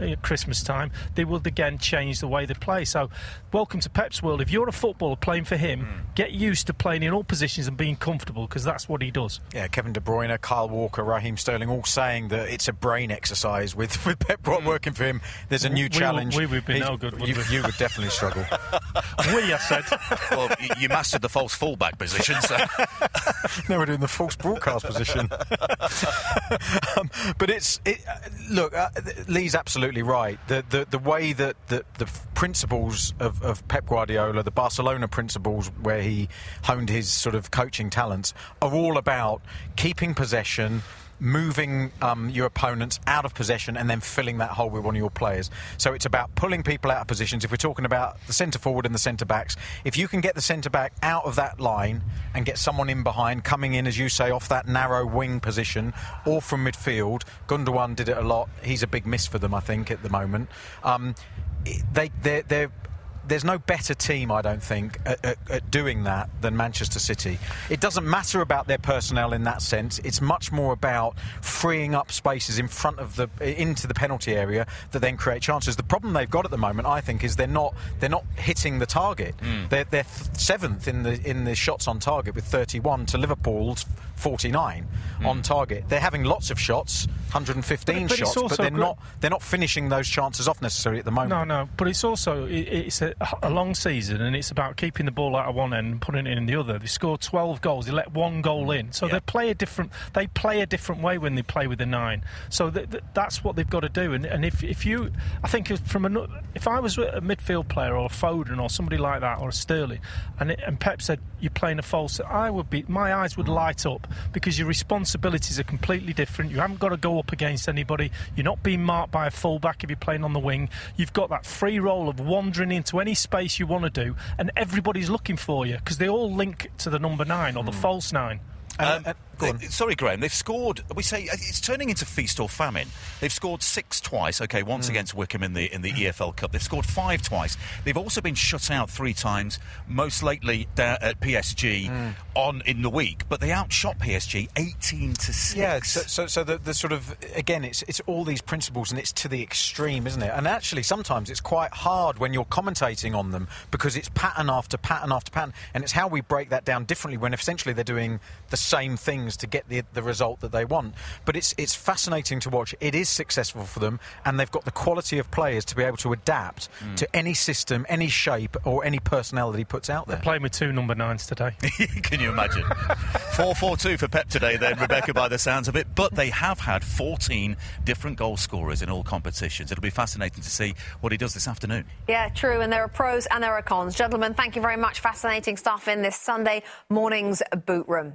at Christmas time, they will again change the way they play. So, welcome to Pep's world. If you're a footballer playing for him, mm. get used to playing in all positions and being comfortable because that's what he does. Yeah, Kevin De Bruyne, Kyle Walker, Raheem Sterling, all saying that it's a brain exercise with [LAUGHS] with Pep mm. working for him. There's a new we, challenge. We, would be no good. You, you, would definitely struggle. [LAUGHS] we, I said. [LAUGHS] Well, you mastered the false fullback position, so. no, we're doing the false broadcast position. um, but it's it, uh, look, uh, Lee's absolutely absolutely right. The the, the way that the, the principles of, of Pep Guardiola, the Barcelona principles, where he honed his sort of coaching talents, are all about keeping possession moving um, your opponents out of possession and then filling that hole with one of your players. So it's about pulling people out of positions. If we're talking about the centre forward and the centre backs, if you can get the centre back out of that line and get someone in behind, coming in, as you say, off that narrow wing position or from midfield, Gundogan did it a lot. He's a big miss for them, I think, at the moment. Um, they, they're, they're there's no better team, I don't think, at, at, at, doing that than Manchester City. It doesn't matter about their personnel in that sense. It's much more about freeing up spaces in front of the into the penalty area that then create chances. The problem they've got at the moment, I think, is they're not they're not hitting the target. Mm. They're, they're seventh in the in the shots on target with 31 to Liverpool's 49 mm. on target. They're having lots of shots, 115 but, but shots, but they're not they're not finishing those chances off necessarily at the moment. No, no, but it's also it, it's a, a, long season and it's about keeping the ball out of one end and putting it in the other. They scored 12 goals, they let one goal in, so yeah. they play a different they play a different way when they play with the nine. So th- th- that's what they've got to do. And, and if if you, I think from a, if I was a midfield player or a Foden or somebody like that or a Sterling, and it, and Pep said you're playing a false, I would be my eyes would light up because your responsibilities are completely different. You haven't got to go up against anybody. You're not being marked by a fullback if you're playing on the wing. You've got that free role of wandering into any space you want to do, and everybody's looking for you because they all link to the number nine or the mm. false nine. Um, uh, they, sorry, Graeme. They've scored. We say uh, it's turning into feast or famine. They've scored six twice. Okay, once mm. against Wycombe in the in the EFL Cup. They've scored five twice. They've also been shut out three times. Most lately at PSG mm. on in the week, but they outshot PSG eighteen to six. Yeah. So, so, so the, the, sort of again, it's it's all these principles, and it's to the extreme, isn't it? And actually, sometimes it's quite hard when you're commentating on them because it's pattern after pattern after pattern, and it's how we break that down differently when essentially they're doing the same things to get the, the result that they want. But it's it's fascinating to watch. It is successful for them, and they've got the quality of players to be able to adapt mm. to any system, any shape, or any personnel that he puts out there. They're playing with two number nines today. [LAUGHS] Can you imagine? 4 4 2 for Pep today, then, Rebecca, by the sounds of it. But they have had 14 different goal scorers in all competitions. It'll be fascinating to see what he does this afternoon. Yeah, true. And there are pros and there are cons. Gentlemen, thank you very much. Fascinating stuff in this Sunday morning's boot room.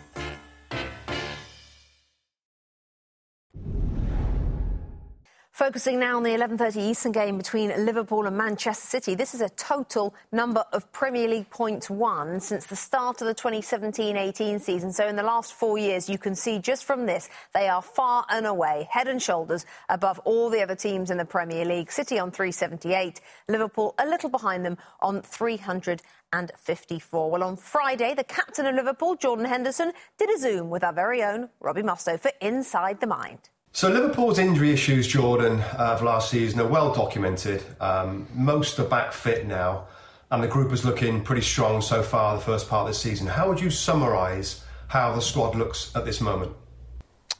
Focusing now on the 11:30 Eastern game between Liverpool and Manchester City. This is a total number of Premier League points won since the start of the 2017-18 season. So in the last 4 years you can see just from this they are far and away head and shoulders above all the other teams in the Premier League. City on 378, Liverpool a little behind them on 354. Well on Friday the captain of Liverpool Jordan Henderson did a zoom with our very own Robbie Mustoe for Inside the Mind. So Liverpool's injury issues, Jordan, uh, of last season are well documented. Um, most are back fit now, and the group is looking pretty strong so far the first part of the season. How would you summarise how the squad looks at this moment?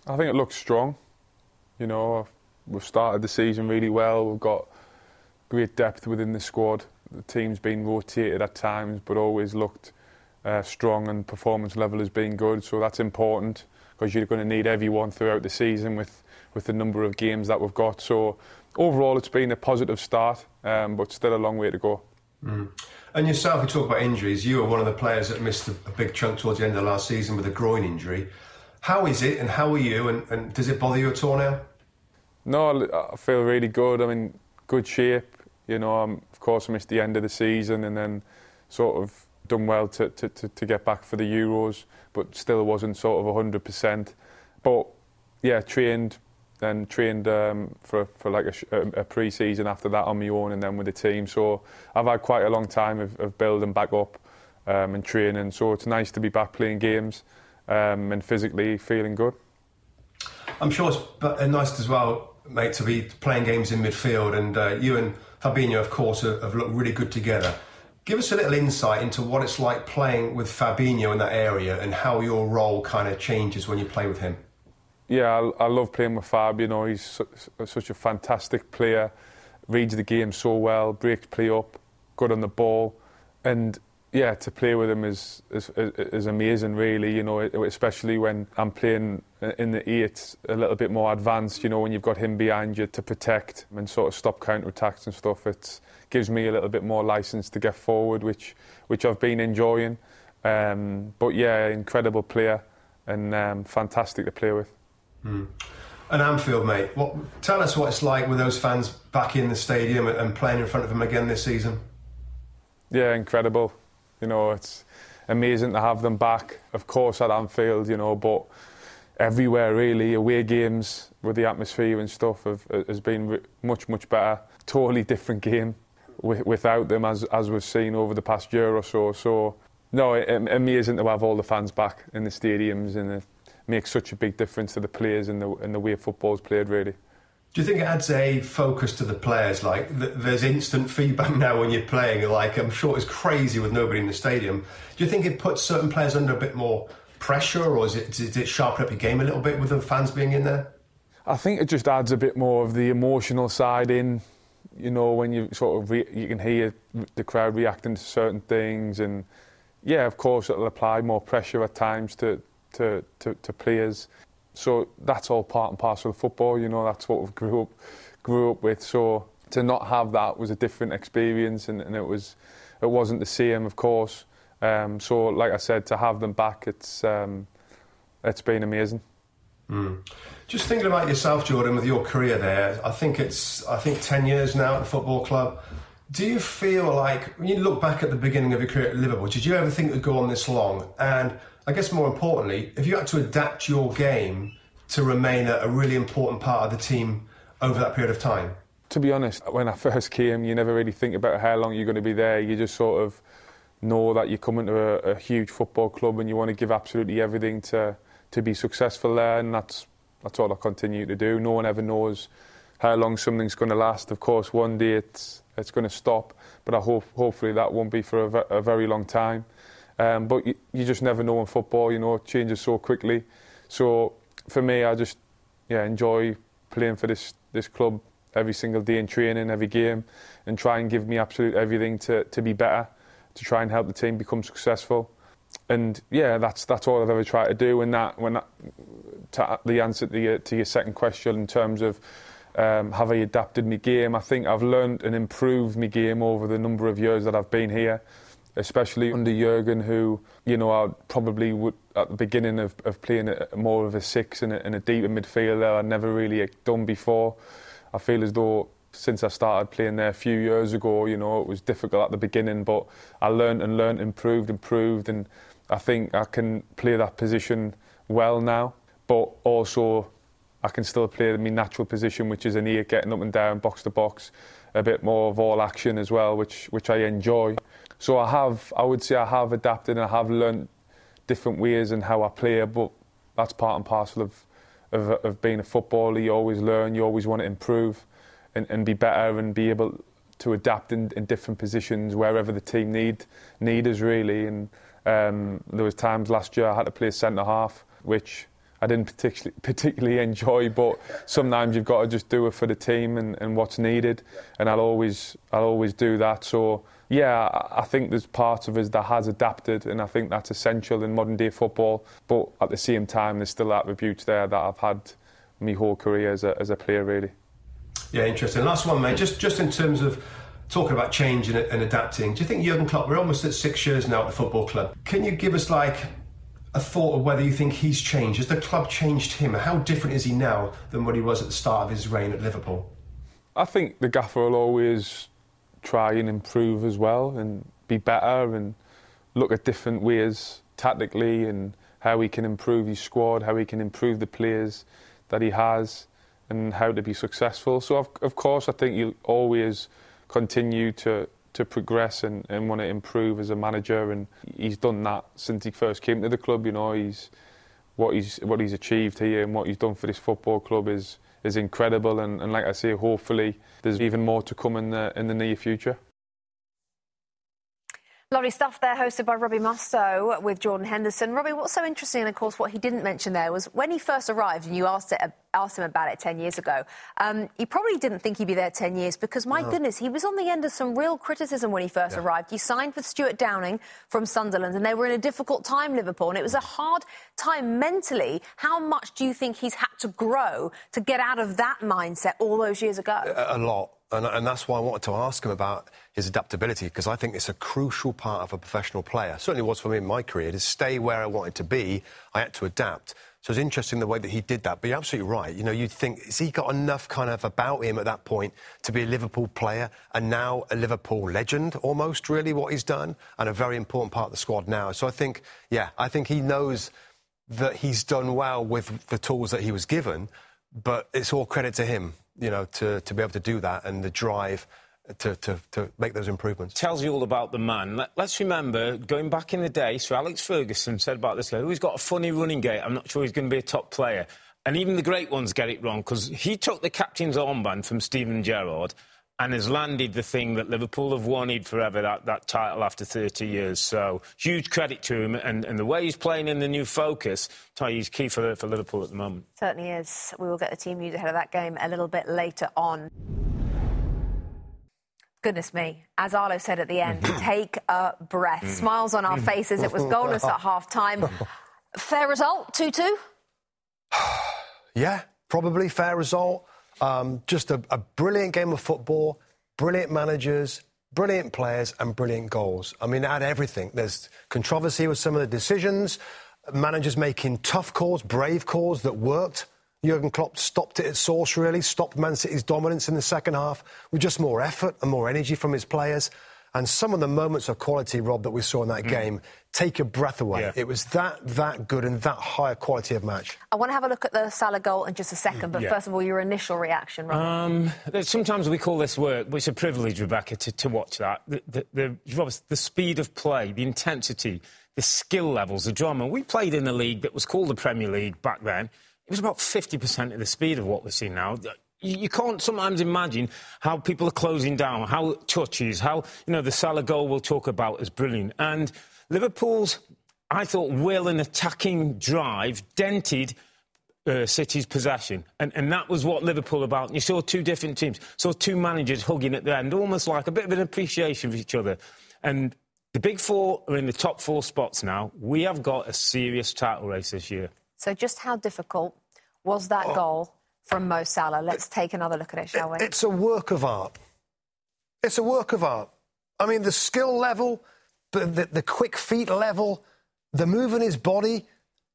I think it looks strong. You know, we've started the season really well. We've got great depth within the squad. The team's been rotated at times, but always looked uh, strong, and performance level has been good. So that's important because you're going to need everyone throughout the season with, with the number of games that we've got. So overall, it's been a positive start, um, but still a long way to go. Mm. And yourself, you talk about injuries. You were one of the players that missed a, a, big chunk towards the end of last season with a groin injury. How is it, and how are you, and, and does it bother you at all now? No, I feel really good. I'm in good shape. You know, I'm, of course, I missed the end of the season, and then sort of done well to, to, to, to get back for the Euros, but still wasn't sort of 100%. But yeah, trained then trained um, for, for like a, a pre-season after that on my own and then with the team. So I've had quite a long time of, of building back up um, and training. So it's nice to be back playing games um, and physically feeling good. I'm sure it's uh, nice as well, mate, to be playing games in midfield. And uh, you and Fabinho, of course, have looked really good together. Give us a little insight into what it's like playing with Fabinho in that area and how your role kind of changes when you play with him. Yeah, I, I love playing with Fab. You know, he's su such a fantastic player, reads the game so well, breaks play up, good on the ball, and yeah, to play with him is, is is amazing, really. You know, especially when I'm playing in the eight, a little bit more advanced. You know, when you've got him behind you to protect and sort of stop counter attacks and stuff. It gives me a little bit more license to get forward, which which I've been enjoying. Um, but yeah, incredible player and um, fantastic to play with. Mm. And Anfield, mate, what, tell us what it's like with those fans back in the stadium and playing in front of them again this season. Yeah, incredible. You know, it's amazing to have them back. Of course, at Anfield, you know, but everywhere really, away games with the atmosphere and stuff have, has been much, much better. Totally different game without them, as as we've seen over the past year or so. So, no, it, amazing to have all the fans back in the stadiums, and it makes such a big difference to the players and the and the way football's played, really. Do you think it adds a focus to the players? Like, th- there's instant feedback [LAUGHS] now when you're playing. Like, I'm sure it's crazy with nobody in the stadium. Do you think it puts certain players under a bit more pressure, or is it, does it sharpen up your game a little bit with the fans being in there? I think it just adds a bit more of the emotional side in. You know, when you sort of re- you can hear the crowd reacting to certain things, and yeah, of course, it'll apply more pressure at times to to, to, to players. So that's all part and parcel of football. You know, that's what we grew up grew up with. So to not have that was a different experience, and, and it was it wasn't the same, of course. Um, so, like I said, to have them back, it's um, it's been amazing. Mm. Just thinking about yourself, Jordan, with your career there. I think it's I think ten years now at the football club. Do you feel like when you look back at the beginning of your career at Liverpool, did you ever think it would go on this long? And I guess more importantly, if you had to adapt your game to remain a, a really important part of the team over that period of time? To be honest, when I first came, you never really think about how long you're going to be there. You just sort of know that you're coming to a, a huge football club and you want to give absolutely everything to to be successful there, and that's that's all I continue to do. No one ever knows how long something's going to last. Of course, one day it's it's going to stop, but I hope hopefully that won't be for a, a very long time. Um, but you, you, just never know in football, you know, it changes so quickly. So for me, I just yeah enjoy playing for this this club every single day in training, every game, and try and give me absolute everything to, to be better, to try and help the team become successful. And yeah, that's that's all I've ever tried to do. And that when that, to the answer to your, to your second question in terms of um, have I adapted my game, I think I've learned and improved my game over the number of years that I've been here especially under Jurgen, who, you know, I probably would, at the beginning of, of playing a, more of a six and a, and a deeper midfielder, I'd never really done before. I feel as though since I started playing there a few years ago, you know, it was difficult at the beginning, but I learned and learned, improved, improved, and I think I can play that position well now. But also, I can still play my natural position, which is an ear, getting up and down, box to box, a bit more of all action as well, which which I enjoy. So I have, I would say, I have adapted and I have learned different ways and how I play, but that's part and parcel of of, of being a footballer. You always learn, you always want to improve and, and be better and be able to adapt in, in different positions wherever the team need need us really. And um, there was times last year I had to play centre half, which I didn't particularly, [LAUGHS] particularly enjoy, but sometimes you've got to just do it for the team and, and what's needed, and I'll always I'll always do that. So yeah, I think there's part of us that has adapted, and I think that's essential in modern day football. But at the same time, there's still attributes there that I've had my whole career as a, as a player, really. Yeah, interesting. Last one, mate. Just just in terms of talking about change and, and adapting, do you think Jurgen Klopp? We're almost at six years now at the football club. Can you give us like a thought of whether you think he's changed? Has the club changed him? How different is he now than what he was at the start of his reign at Liverpool? I think the gaffer will always try and improve as well and be better and look at different ways tactically and how he can improve his squad, how he can improve the players that he has and how to be successful. So of, of course I think he'll always continue to to progress and, and want to improve as a manager and he's done that since he first came to the club, you know, he's what he's what he's achieved here and what he's done for this football club is is incredible and, and like I say, hopefully there's even more to come in the in the near future. Lovely stuff there, hosted by Robbie Mustoe with Jordan Henderson. Robbie, what's so interesting, and of course, what he didn't mention there was when he first arrived, and you asked, it, asked him about it 10 years ago, um, he probably didn't think he'd be there 10 years because, my no. goodness, he was on the end of some real criticism when he first yeah. arrived. He signed with Stewart Downing from Sunderland, and they were in a difficult time, Liverpool, and it was a hard time mentally. How much do you think he's had to grow to get out of that mindset all those years ago? A, a lot. And, and, that's why I wanted to ask him about his adaptability, because I think it's a crucial part of a professional player. Certainly was for me in my career. To stay where I wanted to be, I had to adapt. So it's interesting the way that he did that. But you're absolutely right. You know, you'd think, has he got enough kind of about him at that point to be a Liverpool player and now a Liverpool legend, almost, really, what he's done, and a very important part of the squad now. So I think, yeah, I think he knows that he's done well with the tools that he was given, but it's all credit to him you know, to, to be able to do that and the drive to, to, to make those improvements. Tells you all about the man. Let, us remember, going back in the day, Sir Alex Ferguson said about this guy, who's got a funny running gait, I'm not sure he's going to be a top player. And even the great ones get it wrong because he took the captain's armband from Steven Gerrard and has landed the thing that Liverpool have wanted forever, that, that title after 30 years. So huge credit to him. And, and the way he's playing in the new focus, he's key for, for Liverpool at the moment. Certainly is. We will get the team news ahead of that game a little bit later on. Goodness me. As Arlo said at the end, mm-hmm. take a breath. Mm. Smiles on our mm. faces. It was goalless at half time. [LAUGHS] Fair result, 2 2? [SIGHS] yeah, probably fair result. Um, just a, a brilliant game of football, brilliant managers, brilliant players, and brilliant goals. I mean, add everything. There's controversy with some of the decisions, managers making tough calls, brave calls that worked. Jurgen Klopp stopped it at source, really, stopped Man City's dominance in the second half with just more effort and more energy from his players. And some of the moments of quality, Rob, that we saw in that mm. game take your breath away. Yeah. It was that that good and that high quality of match. I want to have a look at the Salah goal in just a second, but yeah. first of all, your initial reaction, um, sometimes we call this work, but it's a privilege, Rebecca, to, to watch that. The, the, the, the speed of play, the intensity, the skill levels, the drama. We played in a league that was called the Premier League back then. It was about 50% of the speed of what we're seeing now you can't sometimes imagine how people are closing down, how touches, how, you know, the Salah goal we'll talk about is brilliant. And Liverpool's, I thought, will and attacking drive dented uh, City's possession. And, and that was what Liverpool about. And you saw two different teams, saw two managers hugging at the end, almost like a bit of an appreciation for each other. And the big four are in the top four spots now. We have got a serious title race this year. So just how difficult was that oh. goal from Mo Salah. Let's take another look at it, shall we? It's a work of art. It's a work of art. I mean, the skill level, the, the, the quick feet level, the move in his body,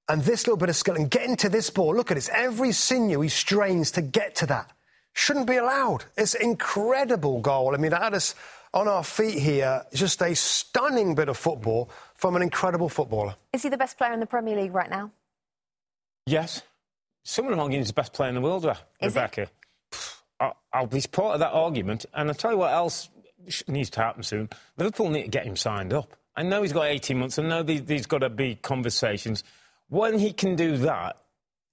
and this little bit of skill, and getting to this ball. Look at this. Every sinew he strains to get to that shouldn't be allowed. It's an incredible goal. I mean, it had us on our feet here. Just a stunning bit of football from an incredible footballer. Is he the best player in the Premier League right now? Yes. Someone arguing he's the best player in the world, Re- Is he? Rebecca. I'll, I'll be part of that argument. And I'll tell you what else needs to happen soon. Liverpool need to get him signed up. I know he's got 18 months. I know these, these got to be conversations. When he can do that,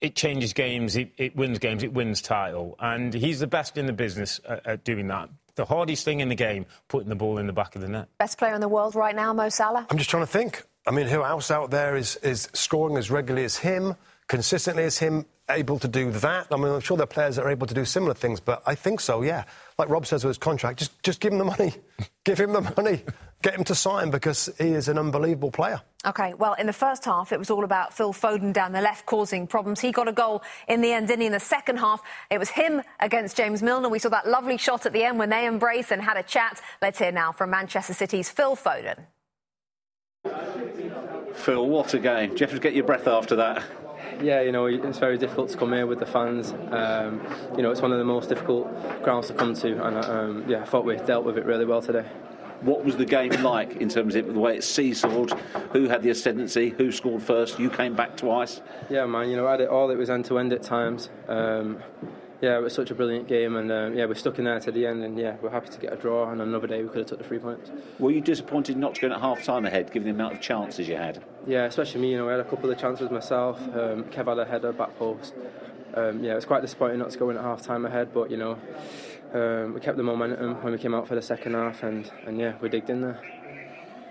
it changes games, it, it wins games, it wins title. And he's the best in the business at, at doing that. The hardest thing in the game, putting the ball in the back of the net. Best player in the world right now, Mo Salah? I'm just trying to think. I mean, who else out there is, is scoring as regularly as him, consistently is him, able to do that? I mean, I'm sure there are players that are able to do similar things, but I think so, yeah. Like Rob says with his contract, just, just give him the money. [LAUGHS] give him the money. Get him to sign because he is an unbelievable player. Okay, well, in the first half, it was all about Phil Foden down the left causing problems. He got a goal in the end, didn't he? In the second half, it was him against James Milner. We saw that lovely shot at the end when they embraced and had a chat. Let's hear now from Manchester City's Phil Foden. Phil, what a game. Do you have to get your breath after that? Yeah, you know, it's very difficult to come here with the fans. Um, you know, it's one of the most difficult grounds to come to, and um, yeah, I thought we dealt with it really well today. What was the game like in terms of the way it seesawed? Who had the ascendancy? Who scored first? You came back twice. Yeah, man, you know, I had it all. It was end to end at times. Um, yeah, it was such a brilliant game, and um, yeah, we stuck in there to the end, and yeah, we're happy to get a draw. And another day, we could have took the three points. Were you disappointed not to go in at half time ahead, given the amount of chances you had? Yeah, especially me. You know, I had a couple of chances myself. Um, Kev had a header back post. Um, yeah, it was quite disappointing not to go in at half time ahead, but you know, um, we kept the momentum when we came out for the second half, and, and yeah, we digged in there.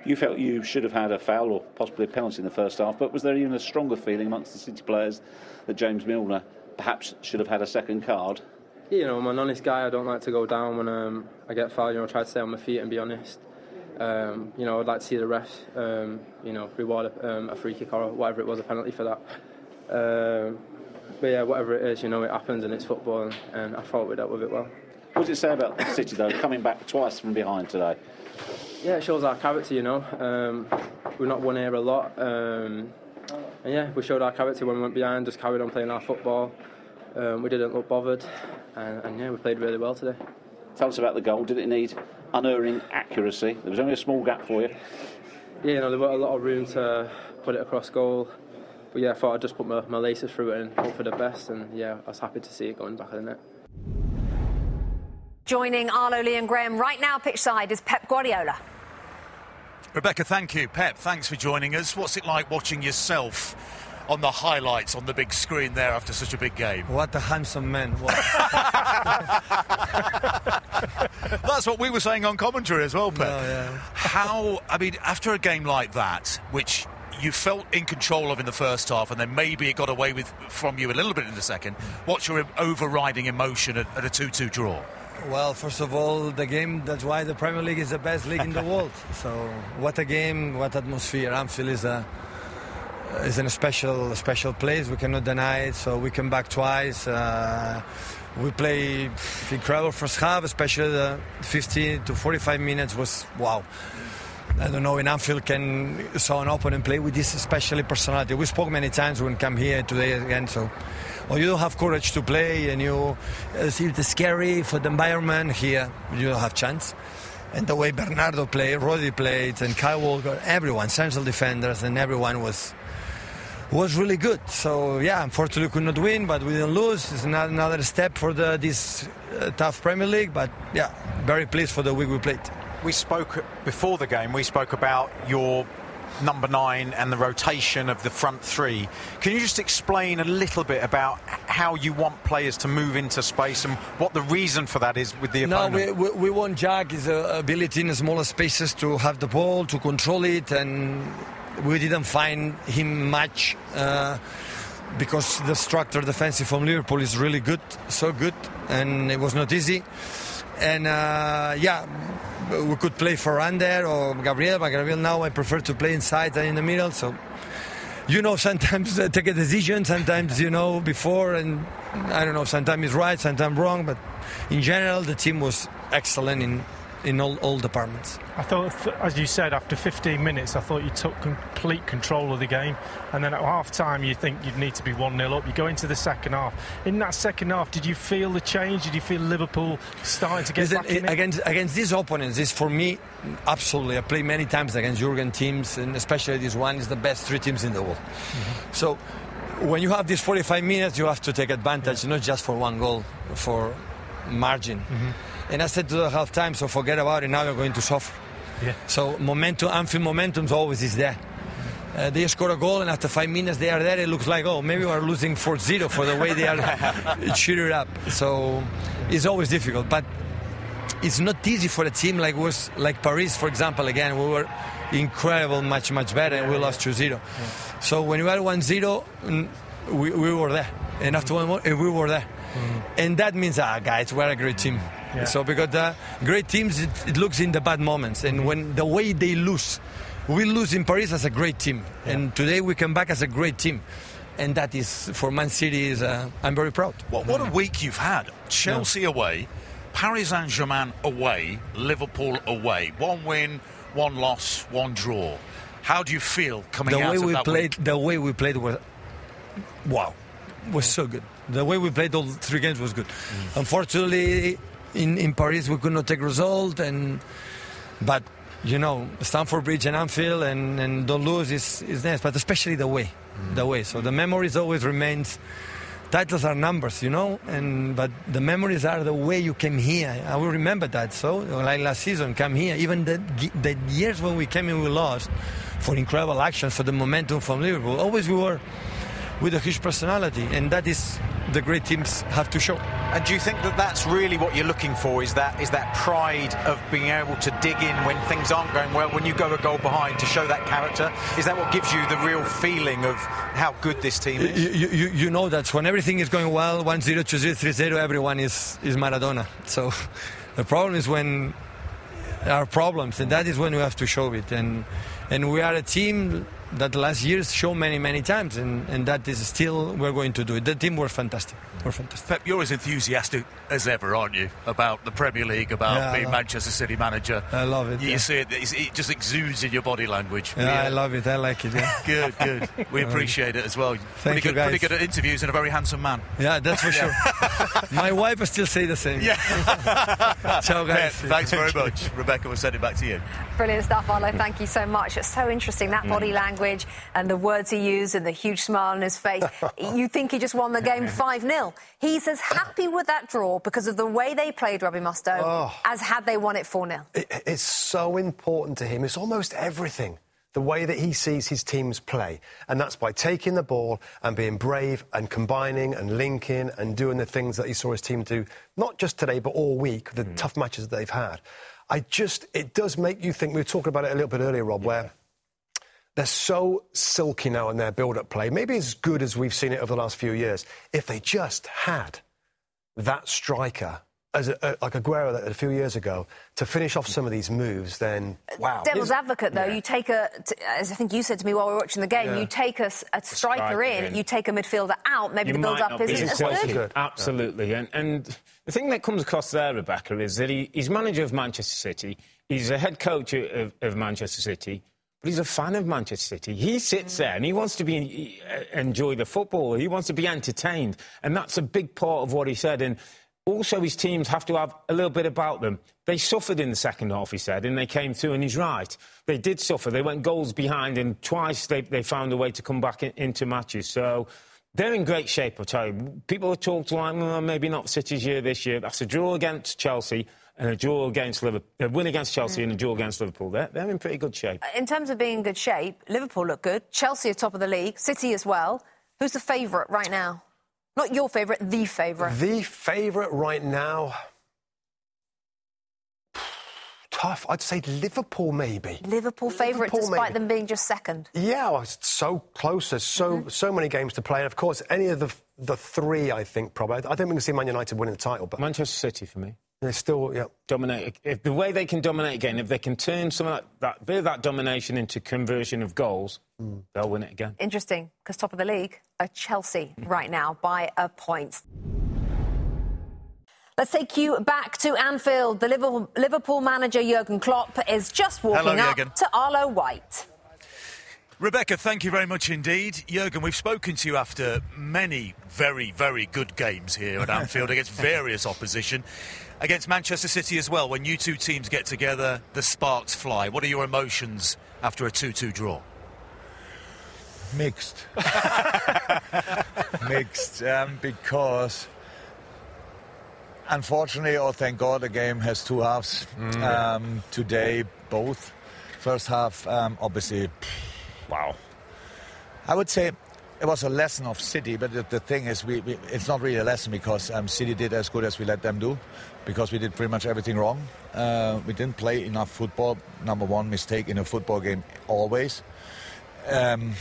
You felt you should have had a foul or possibly a penalty in the first half, but was there even a stronger feeling amongst the City players that James Milner perhaps should have had a second card? You know, I'm an honest guy. I don't like to go down when um, I get fouled. You know, I try to stay on my feet and be honest. Um, you know, I'd like to see the refs, um, you know, reward a, um, a free kick or whatever it was, a penalty for that. Um, but yeah, whatever it is, you know, it happens and it's football, and, and I thought we dealt with it well. What does it say about City though, coming back twice from behind today? Yeah, it shows our character, you know. Um, we've not won here a lot. Um, and yeah, we showed our character when we went behind, just carried on playing our football. Um, we didn't look bothered, and, and yeah, we played really well today. Tell us about the goal. Did it need unerring accuracy? There was only a small gap for you. Yeah, you know, there was a lot of room to put it across goal. But yeah, I thought I'd just put my, my laces through it and hope for the best. And yeah, I was happy to see it going back of the net. Joining Arlo, Lee and Graeme right now, pitch side, is Pep Guardiola. Rebecca, thank you. Pep, thanks for joining us. What's it like watching yourself on the highlights on the big screen there after such a big game? What a handsome man. What- [LAUGHS] That's what we were saying on commentary as well, Pep. Oh, How, I mean, after a game like that, which you felt in control of in the first half, and then maybe it got away with from you a little bit in the second, what's your overriding emotion at, at a 2 2 draw? Well, first of all, the game, that's why the Premier League is the best league in the [LAUGHS] world. So, what a game, what atmosphere. Anfield is a is in a special special place. We cannot deny it. So we come back twice. Uh, we play incredible first half, especially the 50 to 45 minutes was wow. I don't know in Anfield can saw an and play with this especially personality. We spoke many times when come here today again. So, or you don't have courage to play, and you uh, see it's scary for the environment here. You don't have chance. And the way Bernardo played, Rodri played, and Kyle Walker, everyone, central defenders, and everyone was was really good. So yeah, unfortunately we could not win, but we didn't lose. It's not another step for the, this uh, tough Premier League. But yeah, very pleased for the week we played. We spoke before the game. We spoke about your number nine and the rotation of the front three. Can you just explain a little bit about how you want players to move into space and what the reason for that is with the No, opponent? we, we, we want Jack his uh, ability in smaller spaces to have the ball, to control it, and we didn't find him much uh, because the structure defensive from Liverpool is really good, so good, and it was not easy. And uh, yeah, we could play Ferran there or Gabriel, but Gabriel now I prefer to play inside than in the middle. So you know, sometimes [LAUGHS] uh, take a decision, sometimes you know before, and I don't know, sometimes it's right, sometimes wrong, but in general the team was excellent in in all, all departments. I thought, as you said, after 15 minutes, I thought you took complete control of the game. And then at half time, you think you'd need to be 1 0 up. You go into the second half. In that second half, did you feel the change? Did you feel Liverpool starting to get Listen, back in it? against against these opponents is for me absolutely. I played many times against Jurgen teams, and especially this one is the best three teams in the world. Mm-hmm. So when you have these 45 minutes, you have to take advantage, not just for one goal, for margin. Mm-hmm. And I said to the half time, so forget about it. Now you're going to suffer. Yeah. So momentum, Anfield momentum always is there. Uh, they score a goal, and after five minutes they are there. It looks like, oh, maybe we're losing 4-0 for the way they are [LAUGHS] shooting up. So it's always difficult, but it's not easy for a team like was like Paris, for example. Again, we were incredible, much much better, and we lost 2-0. So when we were 1-0, mm, we, we were there, and after one more, we were there, and that means, ah, guys, we're a great team. Yeah. So because the great teams, it, it looks in the bad moments, and when the way they lose, we lose in Paris as a great team, and today we come back as a great team. And that is for Man City. Is uh, I'm very proud. What, what a week you've had. Chelsea away, Paris Saint Germain away, Liverpool away. One win, one loss, one draw. How do you feel coming the out way of we that played, week? the way we played was wow, was so good. The way we played all three games was good. Mm. Unfortunately, in, in Paris we could not take result, and but you know Stamford Bridge and Anfield and, and don't lose is is nice, but especially the way, Mm. the way. So the memories always remains. Titles are numbers, you know, and but the memories are the way you came here. I will remember that. So like last season, come here. Even the the years when we came and we lost, for incredible actions, for the momentum from Liverpool. Always we were with a huge personality, and that is the great teams have to show. And do you think that that's really what you're looking for? Is that is that pride of being able to dig in when things aren't going well, when you go a goal behind, to show that character? Is that what gives you the real feeling of how good this team is? You, you, you know that when everything is going well, 1 0, 2 0, 3 0, everyone is, is Maradona. So [LAUGHS] the problem is when there are problems, and that is when we have to show it. And, and we are a team that last years show many, many times, and, and that is still we're going to do it. The team were fantastic. We're fantastic. Pep, you're as enthusiastic as ever, aren't you, about the Premier League, about Yeah, being love- Manchester City manager? I love it, You yeah. see it, it just exudes in your body language. Yeah, I love it. I like it. Yeah. [LAUGHS] Good, good. We [LAUGHS] appreciate it as well. pretty you, good, Pretty good at interviews and a very handsome man. Yeah, that's for [LAUGHS] sure. My wife will still say the same. Yeah. Ciao, guys. Pep, thanks very much. Rebecca, we'll send it back to you. Brilliant stuff, Arlo. Thank you so much. It's so interesting that body Mm. Language and the words he used and the huge smile on his face. [LAUGHS] you think he just won the game 5 0. He's as happy with that draw because of the way they played, Robbie Mustoe, Oh. as had they won it 4 0. It- it's so important to him. It's almost everything. The way that he sees his teams play. And that's by taking the ball and being brave and combining and linking and doing the things that he saw his team do, not just today, but all week, the mm. tough matches that they've had. I just, it does make you think, we were talking about it a little bit earlier, Rob, where they're so silky now in their build up play, maybe as good as we've seen it over the last few years. If they just had that striker, as a, a, like Aguero a few years ago, to finish off some of these moves, then wow. Devil's advocate, though, you take a, as I think you said to me while we were watching the game, Yeah. you take a, s- a striker striker in, in. you take a midfielder out, maybe You the build up isn't as as good. Absolutely. And, and the thing that comes across there, Rebecca, is that he, he's manager of Manchester City. He's a head coach of, of Manchester City. But he's a fan of Manchester City. He sits there and he wants to be enjoy the football. He wants to be entertained, and that's a big part of what he said. And also, his teams have to have a little bit about them. They suffered in the second half, he said, and they came through. And he's right. They did suffer. They went goals behind, and twice they, they found a way to come back in, into matches. So. They're in great shape, I tell you. People have talked like, well, maybe not City's year this year. That's a draw against Chelsea and a draw against Liverpool. A win against Chelsea and a draw against Liverpool. They're, they're in pretty good shape. In terms of being in good shape, Liverpool look good. Chelsea are top of the league. City as well. Who's the favourite right now? Not your favourite, the favourite. The favourite right now. [SIGHS] Tough. I'd say Liverpool, maybe. Liverpool favourite, Liverpool, despite maybe. them being just second. Yeah, well, it's so close. There's so Mm-hmm. so many games to play, and of course, any of the the three, I think probably. I don't think we can see Man United winning the title, but Manchester City for me. They're still, yeah. Dominate. If the way they can dominate again, if they can turn some of that, that bit of that domination into conversion of goals, hmm. they'll win it again. Interesting, because top of the league are Chelsea hmm. right now by a point. Let's take you back to Anfield. The Liverpool manager Jurgen Klopp is just walking Hello, up Jurgen. to Arlo White. Rebecca, thank you very much indeed. Jurgen, we've spoken to you after many very, very good games here at Anfield against [LAUGHS] various opposition. Against Manchester City as well, when you two teams get together, the sparks fly. What are your emotions after a 2 2 draw? Mixed. [LAUGHS] Mixed, um, because unfortunately, or thank God, the game has two halves. Mm. Um, today, both. First half, um, obviously, wow. I would say it was a lesson of City, but the, the thing is, we, we, it's not really a lesson because um, City did as good as we let them do, because we did pretty much everything wrong. Uh, we didn't play enough football. Number one mistake in a football game, always. Um,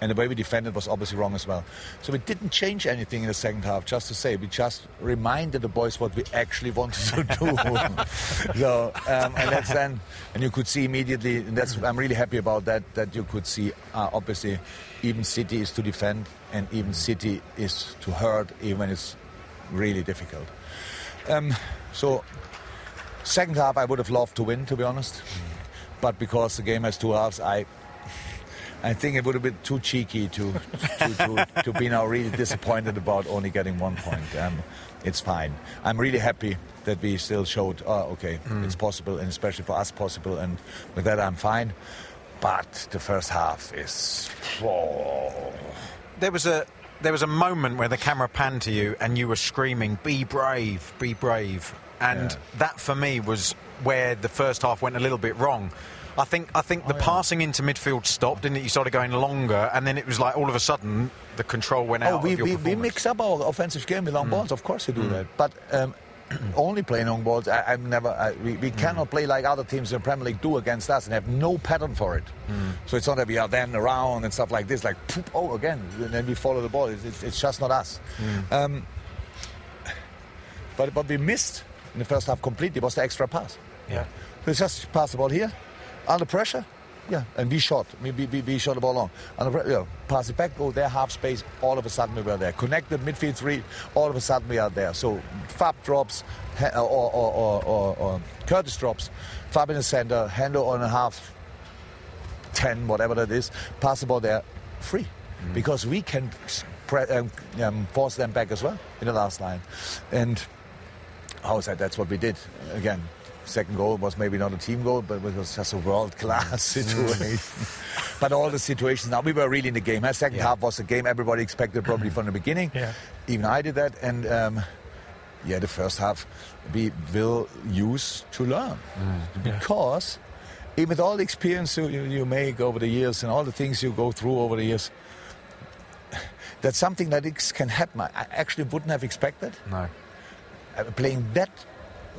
and the way we defended was obviously wrong as well. So we didn't change anything in the second half, just to say. We just reminded the boys what we actually wanted to do. [LAUGHS] so, um, and that's then, and you could see immediately, and that's, I'm really happy about that, that you could see, uh, obviously, even City is to defend, and even City is to hurt, even when it's really difficult. Um, so, second half, I would have loved to win, to be honest. But because the game has two halves, I I think it would have been too cheeky to to, to, to be now really disappointed about only getting one point. Um, it's fine. I'm really happy that we still showed, oh, okay, Mm. it's possible, and especially for us possible, and with that I'm fine. But the first half is. Oh. There was a there was a moment where the camera panned to you and you were screaming, "Be brave, be brave," and Yeah. that for me was where the first half went a little bit wrong. I think I think the passing into midfield stopped, didn't it? You started going longer, and then it was like all of a sudden the control went out Oh, we, of your we, we mix up our offensive game with long Mm. balls. Of course, we do Mm. that. But um, [CLEARS THROAT] only playing long balls, I, I'm never. I, we we Mm. cannot play like other teams in the Premier League do against us and have no pattern for it. Mm. So it's not that we are then around and stuff like this, like poop, oh again, and then we follow the ball. It's, it's, it's just not us. Mm. Um, but what we missed in the first half completely was the extra pass. Yeah. So it's just pass the ball here, under pressure. Yeah, and we shot. We, we, we- shot the ball long. And you know, pass it back, go there, half space. All of a sudden we were there. Connected midfield three. All of a sudden we are there. So Fab drops, or, or, or, or, or Curtis drops. Fab in the center, handle on a half, ten, whatever that is. Pass the ball there, free, because we can pre- um, um, force them back as well in the last line. And how is that? That's what we did. Again, second goal was maybe not a team goal, but it was just a world class [LAUGHS] situation. [LAUGHS] but all the situations now, we were really in the game. Our second half was a game everybody expected probably from the beginning. Yeah. Even I did that. And um, yeah, the first half we will use to learn. Because even with all the experience you, you, you make over the years and all the things you go through over the years, [SIGHS] that something like this can happen. I actually wouldn't have expected. No. Uh, playing that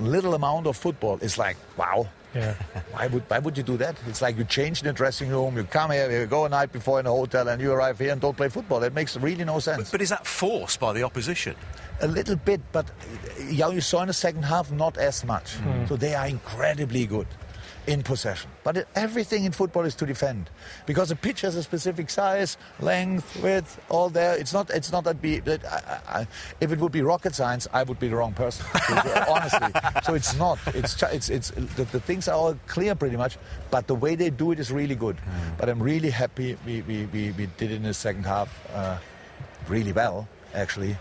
little amount of football is like wow. Yeah. [LAUGHS] Why would why would you do that? It's like you change the dressing room, you come here, you go a night before in a hotel, and you arrive here and don't play football. That makes really no sense. But is that forced by the opposition? A little bit, but uh, yeah, you saw in the second half not as much. Mm. So they are incredibly good in possession. But everything in football is to defend because the pitch has a specific size, length, width, all there. It's not. It's not that. Be that I, I, if it would be rocket science, I would be the wrong person. honestly, [LAUGHS] so it's not. It's it's it's the, the things are all clear pretty much, but the way they do it is really good. But I'm really happy we we, we, we did it in the second half uh, really well actually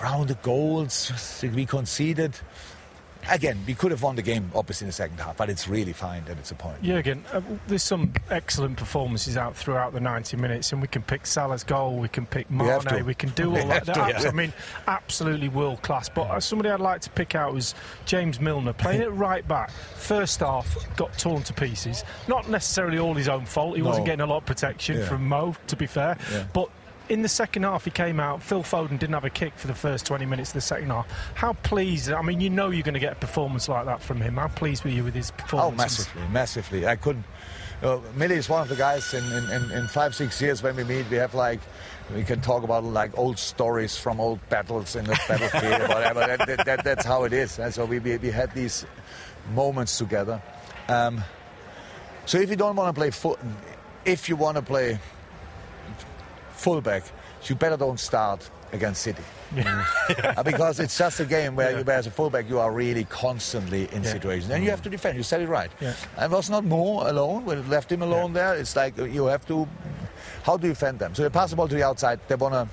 around the goals we conceded. Again, we could have won the game, obviously, in the second half, but it's really fine that it's a point. Jurgen, uh, there's some excellent performances out throughout the 90 minutes, and we can pick Salah's goal, we can pick We Mane, to. we can do all [LAUGHS] that. to, yeah. I mean, absolutely world class. But uh, somebody I'd like to pick out was James Milner, playing it right back. First half, got torn to pieces. Not necessarily all his own fault. He No. wasn't getting a lot of protection Yeah. from Mo, to be fair. Yeah. But in the second half, he came out. Phil Foden didn't have a kick for the first 20 minutes of the second half. How pleased? I mean, you know you're going to get a performance like that from him. How pleased were you with his performance? Oh, massively, massively. I couldn't. Millie is one of the guys in, in, in, in five, six years when we meet, we have like, we can talk about like old stories from old battles in the battlefield, [LAUGHS] whatever. That, that, that, that's how it is. And so we, we, we had these moments together. Um, so if you don't want to play foot, if you want to play fullback, you better don't start against City. [LAUGHS] Uh, because it's just a game where, you, where as a fullback you are really constantly in situations and you have to defend. You said it right. Yeah. And it was not more alone when it left him alone there. It's like you have to. How do you defend them? So you pass the ball to the outside. They wanna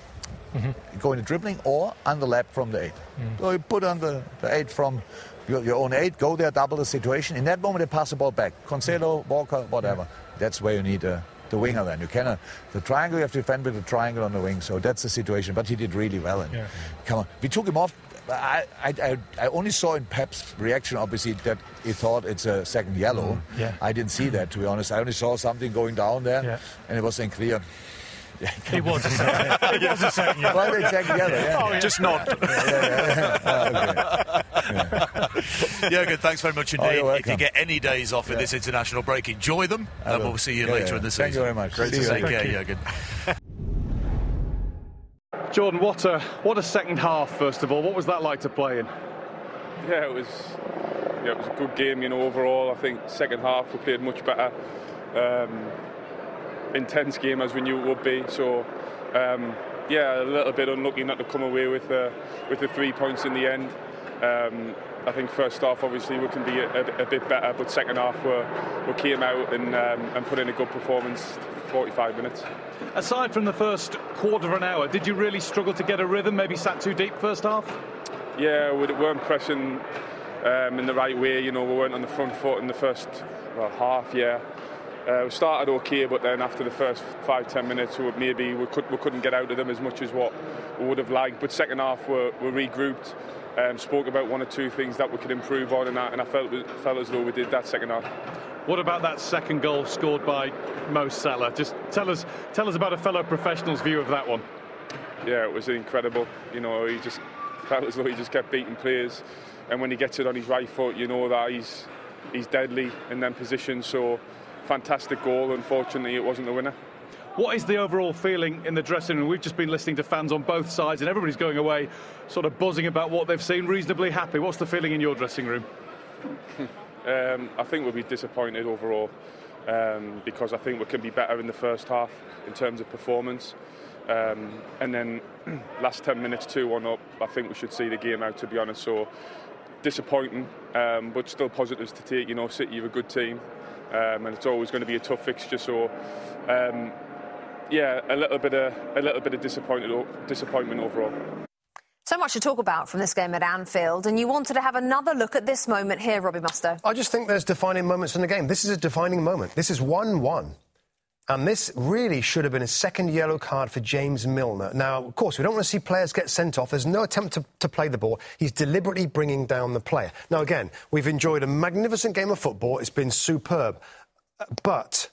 go into dribbling or underlap from the eight. So you put on the, the eight from your, your own eight, go there, double the situation. In that moment, they pass the ball back. Cancelo, Walker, whatever. That's where you need uh, the winger then. You cannot. The triangle, you have to defend with the triangle on the wing. So that's the situation. But he did really well. And Yeah. Come on. We took him off. I, I, I, I only saw in Pep's reaction, obviously, that he thought it's a second yellow. Mm, yeah. I didn't see that, to be honest. I only saw something going down there, Yeah. and it was unclear. [LAUGHS] It was a second. It was a second. yellow. Well, exactly yellow, yeah. Oh, yeah. Just nod. Jürgen, [LAUGHS] thanks very much Oh, indeed. you're if you get any days off in this international break, enjoy them, I and will. we'll see you Yeah, later yeah. in the Thank season. you very much. Great See to you. take care, you. Jürgen. Jordan, what a what a second half. First of all, what was that like to play in? Yeah, it was. Yeah, it was a good game. You know, overall, I think second half we played much better. Um, intense game as we knew it would be. So, um, yeah, a little bit unlucky not to come away with uh, with the three points in the end. Um, I think first half, obviously, we can be a, a, a bit better, but second half, we we came out and um, and put in a good performance. 45 minutes. Aside from the first quarter of an hour, did you really struggle to get a rhythm? Maybe sat too deep first half? Yeah, we weren't pressing um, in the right way. You know, we weren't on the front foot in the first well, half. Yeah, uh, we started okay, but then after the first five ten minutes, we, maybe we, could, we couldn't get out of them as much as what we would have liked. But second half, we we regrouped, um, spoke about one or two things that we could improve on, and I, and I felt felt as though we did that second half. What about that second goal scored by Mo Salah? Just tell us, tell us about a fellow professional's view of that one. yeah, it was incredible. You know, he just felt as though he just kept beating players, and when he gets it on his right foot, you know that he's he's deadly in them positions. So, fantastic goal. Unfortunately, it wasn't the winner. What is the overall feeling in the dressing room? We've just been listening to fans on both sides, and everybody's going away sort of buzzing about what they've seen, reasonably happy. What's the feeling in your dressing room? [LAUGHS] Um, I think we'll be disappointed overall um, because I think we can be better in the first half in terms of performance. Um, and then [CLEARS THROAT] last 10 minutes, 2 1 up, I think we should see the game out, to be honest. So disappointing, um, but still positives to take. You know, City are a good team, um, and it's always going to be a tough fixture. So, um, yeah, a little bit of a little bit of disappointed disappointment overall. So much to talk about from this game at Anfield, and you wanted to have another look at this moment here, Robbie Mustoe. I just think there's defining moments in the game. This is a defining moment. This is 1 1. And this really should have been a second yellow card for James Milner. Now, of course, we don't want to see players get sent off. There's no attempt to, to play the ball. He's deliberately bringing down the player. Now, again, we've enjoyed a magnificent game of football. It's been superb. But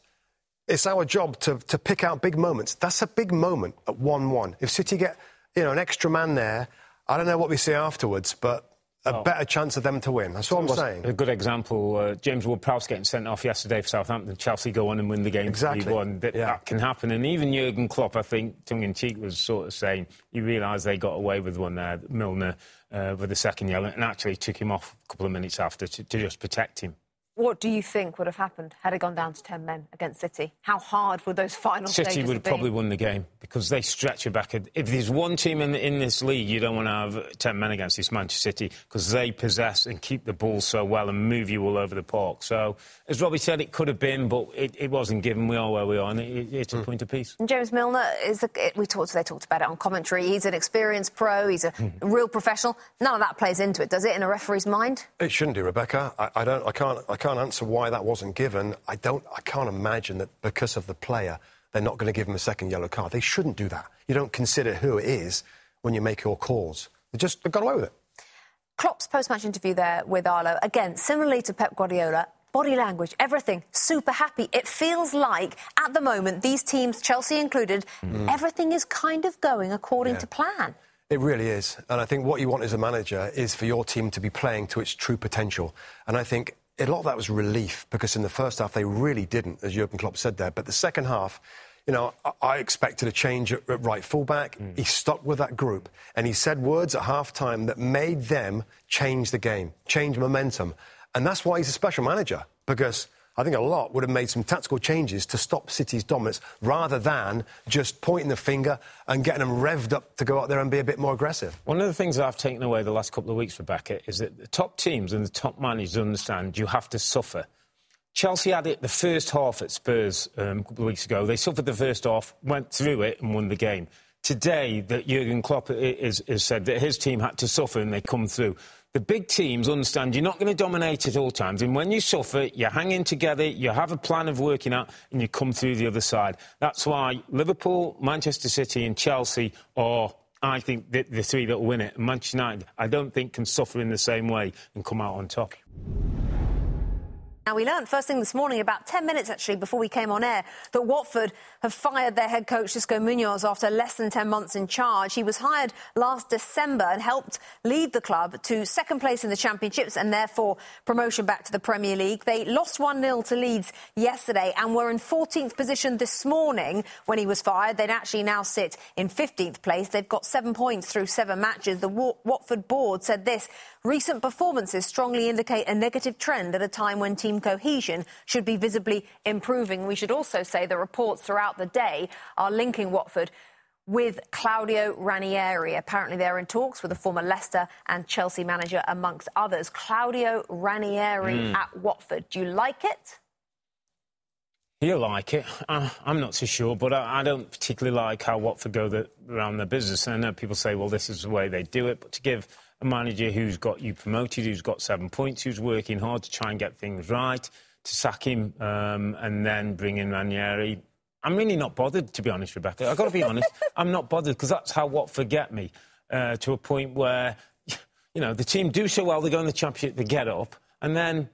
it's our job to, to pick out big moments. That's a big moment at 1 1. If City get you know, an extra man there, I don't know what we see afterwards, but a better chance of them to win. That's what I'm saying. A good example, uh, James Ward-Prowse getting sent off yesterday for Southampton. Chelsea go on and win the game Exactly. 3-1. That, Yeah. that can happen. And even Jurgen Klopp, I think, tongue-in-cheek, was sort of saying he realised they got away with one there, Milner, uh, with the second yellow, and actually took him off a couple of minutes after to, to just protect him. What do you think would have happened had it gone down to 10 men against City? How hard would those final City stages would have have probably won the game because they stretch it back. If there's one team in, in this league you don't want to have 10 men against, it's Manchester City because they possess and keep the ball so well and move you all over the park. So, as Robbie said, it could have been, but it, it wasn't given. We are where we are, and it, it's a point apiece. And James Milner is. A, we talked. They talked about it on commentary. He's an experienced pro. He's a Hmm. real professional. None of that plays into it, does it? In a referee's mind. It shouldn't do, Rebecca. I, I don't. I can't. I can't answer why that wasn't given. I don't. I can't imagine that because of the player, they're not going to give him a second yellow card. They shouldn't do that. You don't consider who it is when you make your calls. They just they've got away with it. Klopp's post-match interview there with Arlo, again, similarly to Pep Guardiola, body language, everything, super happy. It feels like, at the moment, these teams, Chelsea included, Mm. everything is kind of going according Yeah. to plan. It really is. And I think what you want as a manager is for your team to be playing to its true potential. And I think a lot of that was relief because in the first half they really didn't, as Jurgen Klopp said there. But the second half, you know, I, expected a change at, at right fullback. Hmm. He stuck with that group and he said words at half time that made them change the game, change momentum. And that's why he's a special manager because I think a lot would have made some tactical changes to stop City's dominance rather than just pointing the finger and getting them revved up to go out there and be a bit more aggressive. One of the things I've taken away the last couple of weeks, Rebecca, is that the top teams and the top managers understand you have to suffer. Chelsea had it the first half at Spurs um, a couple of weeks ago. They suffered the first half, went through it, and won the game. Today, that Jurgen Klopp has said that his team had to suffer and they come through. The big teams understand you're not going to dominate at all times, and when you suffer, you're hanging together, you have a plan of working out, and you come through the other side. That's why Liverpool, Manchester City, and Chelsea are I think the, the three that will win it. Manchester United, I don't think can suffer in the same way and come out on top. Now, we learned first thing this morning, about 10 minutes actually before we came on air, that Watford have fired their head coach Xisco Munoz after less than 10 months in charge. He was hired last December and helped lead the club to second place in the Championships and therefore promotion back to the Premier League. They lost 1 0 to Leeds yesterday and were in 14th position this morning when he was fired. They'd actually now sit in 15th place. They've got seven points through seven matches. The Watford board said this recent performances strongly indicate a negative trend at a time when team cohesion should be visibly improving. We should also say the reports throughout the day are linking Watford with Claudio Ranieri. Apparently, they're in talks with the former Leicester and Chelsea manager, amongst others. Claudio Ranieri mm. at Watford. Do you like it? You like it. Uh, I'm not so sure, but I, I, don't particularly like how Watford go the, around their business. And I know people say, well, this is the way they do it, but to give a manager who's got you promoted, who's got seven points, who's working hard to try and get things right, to sack him um, and then bring in Ranieri. I'm really not bothered, to be honest, Rebecca. I've got to be honest. [LAUGHS] I'm not bothered because that's how what forget me uh, to a point where, you know, the team do so well, they go in the championship, they get up, and then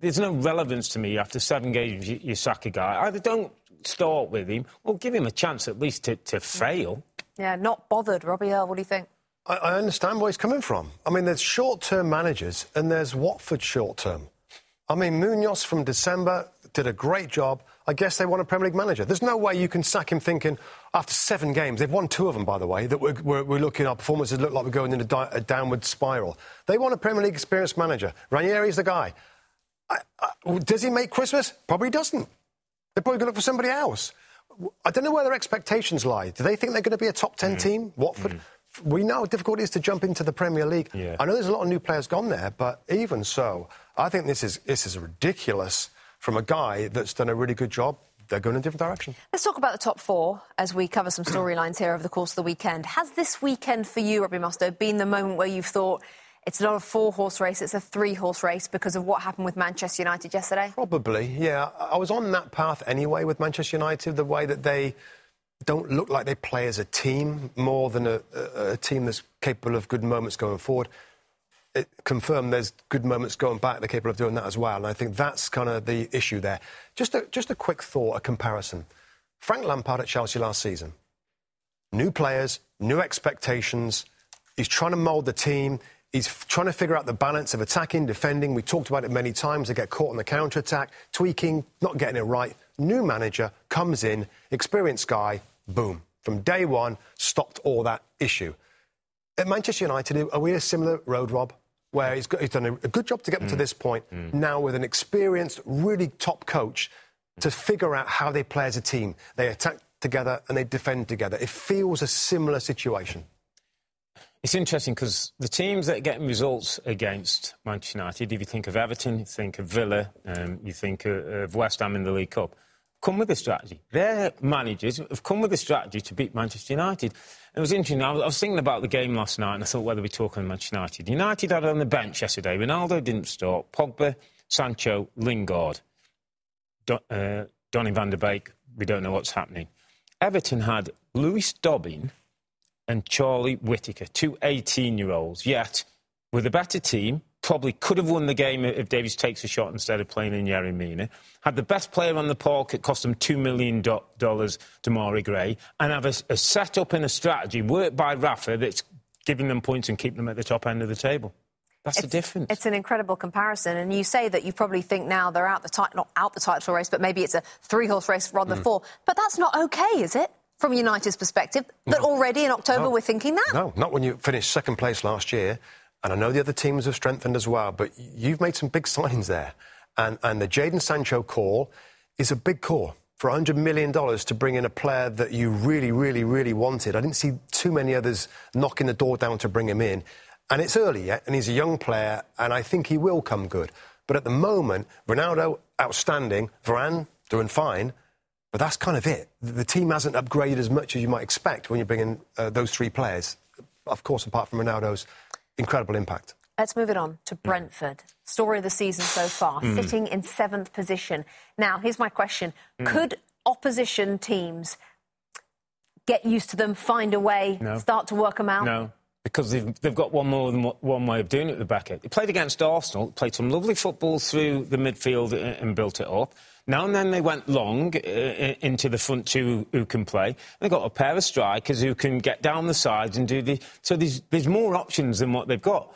there's no relevance to me after seven games you, you sack a guy. Either don't start with him or give him a chance at least to, to fail. Yeah, not bothered. Robbie Earle, what do you think? I, I understand where he's coming from. I mean, there's short-term managers and there's Watford short-term. I mean, Munoz from December did a great job. I guess they want a Premier League manager. There's no way you can sack him thinking, after seven games, they've won two of them, by the way, that we're, we're, we're looking, our performances look like we're going in a, di- a, downward spiral. They want a Premier League experienced manager. Ranieri's the guy. I, I, does he make Christmas? Probably doesn't. They're probably going to look for somebody else. I don't know where their expectations lie. Do they think they're going to be a top 10 mm. team, Watford? Mm we know how difficult it is to jump into the Premier League. Yeah. I know there's a lot of new players gone there, but even so, I think this is this is ridiculous from a guy that's done a really good job. They're going in a different direction. Let's talk about the top four as we cover some storylines here over the course of the weekend. Has this weekend for you, Robbie Mustoe, been the moment where you've thought it's not a four horse race, it's a three horse race because of what happened with Manchester United yesterday? Probably, yeah. I was on that path anyway with Manchester United, the way that they don't look like they play as a team more than a, a, a team that's capable of good moments going forward. It confirmed there's good moments going back. They're capable of doing that as well. And I think that's kind of the issue there. Just a, just a quick thought, a comparison. Frank Lampard at Chelsea last season. New players, new expectations. He's trying to mould the team. He's trying to figure out the balance of attacking, defending. We talked about it many times. They get caught on the counter attack, tweaking, not getting it right. New manager comes in, experienced guy, boom. From day one, stopped all that issue. At Manchester United, are we a similar road, Rob? Where he's, got, he's done a, a, good job to get mm. to this point. Mm. Now, with an experienced, really top coach to figure out how they play as a team. They attack together and they defend together. It feels a similar situation. It's interesting because the teams that are getting results against Manchester United, if you think of Everton, you think of Villa, um, you think of, West Ham in the League Cup, come with a strategy. Their managers have come with a strategy to beat Manchester United. it was interesting. I was, I was, thinking about the game last night, and I thought whether we're talking Manchester United. United had on the bench yesterday. Ronaldo didn't start. Pogba, Sancho, Lingard, Don, uh, Donny van der Beek. We don't know what's happening. Everton had Lewis Dobbin and Charlie Whitaker, two 18-year-olds. Yet, with a better team, probably could have won the game if Davies takes a shot instead of playing in Yerry Mina. Had the best player on the park, it cost them $2 million, to Demarai Gray, and have a, a set up in a strategy worked by Rafa that's giving them points and keeping them at the top end of the table. That's it's, the difference. It's an incredible comparison, and you say that you probably think now they're out the ti- not out the title race, but maybe it's a three-horse race rather than mm. four. But that's not okay, is it? From United's perspective, that no. already in October no. we're thinking that. No, not when you finished second place last year and I know the other teams have strengthened as well, but you've made some big signings there. And, and the Jadon Sancho call is a big call for $100 million to bring in a player that you really, really, really wanted. I didn't see too many others knocking the door down to bring him in. And it's early yet, and he's a young player, and I think he will come good. But at the moment, Ronaldo, outstanding, Varane, doing fine, but that's kind of it. The team hasn't upgraded as much as you might expect when you bring in uh, those three players. Of course, apart from Ronaldo's incredible impact. Let's move it on to Brentford. Story of the season so far, Mm. sitting in seventh position. Now, here's my question Mm. Could opposition teams get used to them, find a way, No. start to work them out? No, because they've, they've got one more than one- way of doing it at the back end. They played against Arsenal, played some lovely football through the midfield a- and built it up. Now and then they went long uh, into the front two who can play. They've got a pair of strikers who can get down the sides and do the. So there's, there's more options than what they've got.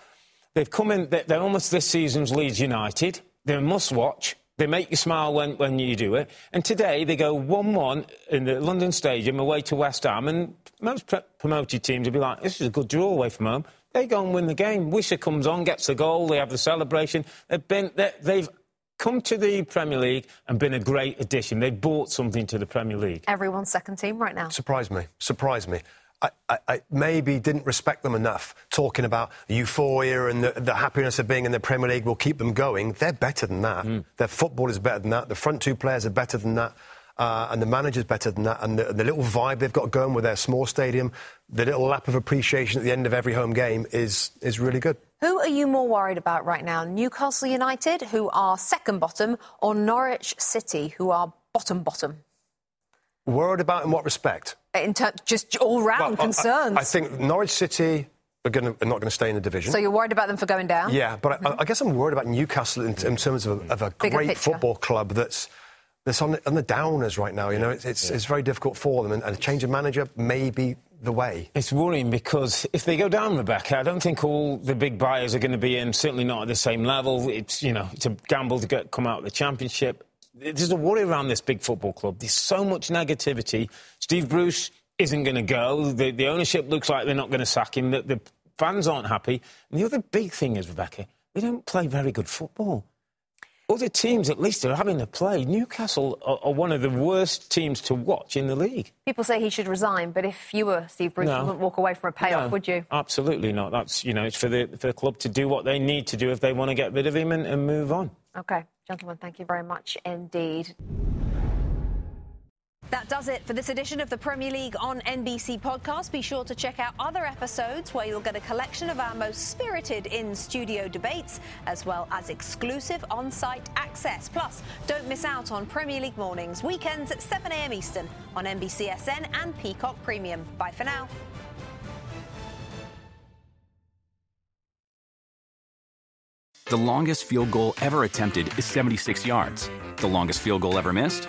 They've come in, they're they're almost this season's Leeds United. They're a must watch. They make you smile when, when you do it. And today they go 1 1 in the London Stadium away to West Ham. And most pre- promoted teams would be like, this is a good draw away from home. They go and win the game. Wissa comes on, gets the goal, they have the celebration. They've, been, they've come to the Premier League and been a great addition. They've brought something to the Premier League. Everyone's second team right now. Surprise me. Surprise me. I, I, I maybe didn't respect them enough talking about euphoria and the, the happiness of being in the Premier League will keep them going. They're better than that. Mm. Their football is better than that. The front two players are better than that. Uh, and the manager's better than that. And the, the little vibe they've got going with their small stadium, the little lap of appreciation at the end of every home game is, is really good. Who are you more worried about right now? Newcastle United, who are second bottom, or Norwich City, who are bottom bottom? Worried about in what respect? In ter- just all round Well, concerns. I, I think Norwich City are, gonna, are not going to stay in the division. so you're worried about them for going down? Yeah, but I, I guess I'm worried about Newcastle in, in terms of a, of a Bigger great picture. football club that's that's on the, on the downers right now. You know, it's it's, it's very difficult for them, and, and a change of manager may be the way. It's worrying because if they go down, Rebecca, I don't think all the big buyers are going to be in. Certainly not at the same level. It's you know it's a gamble to get come out of the championship. There's a worry around this big football club. There's so much negativity. Steve Bruce isn't going to go. The, the ownership looks like they're not going to sack him. The, the fans aren't happy. And the other big thing is, Rebecca, they don't play very good football. Other teams, at least, are having to play. Newcastle are, are one of the worst teams to watch in the league. People say he should resign, but if you were Steve Bruce, No. you wouldn't walk away from a payoff, No, would you? Absolutely not. That's you know, it's for the for the club to do what they need to do if they want to get rid of him and, and move on. Okay, gentlemen, thank you very much indeed. That does it for this edition of the Premier League on NBC podcast. Be sure to check out other episodes where you'll get a collection of our most spirited in studio debates, as well as exclusive on site access. Plus, don't miss out on Premier League mornings, weekends at 7am Eastern on NBCSN and Peacock Premium. Bye for now. The longest field goal ever attempted is 76 yards. The longest field goal ever missed?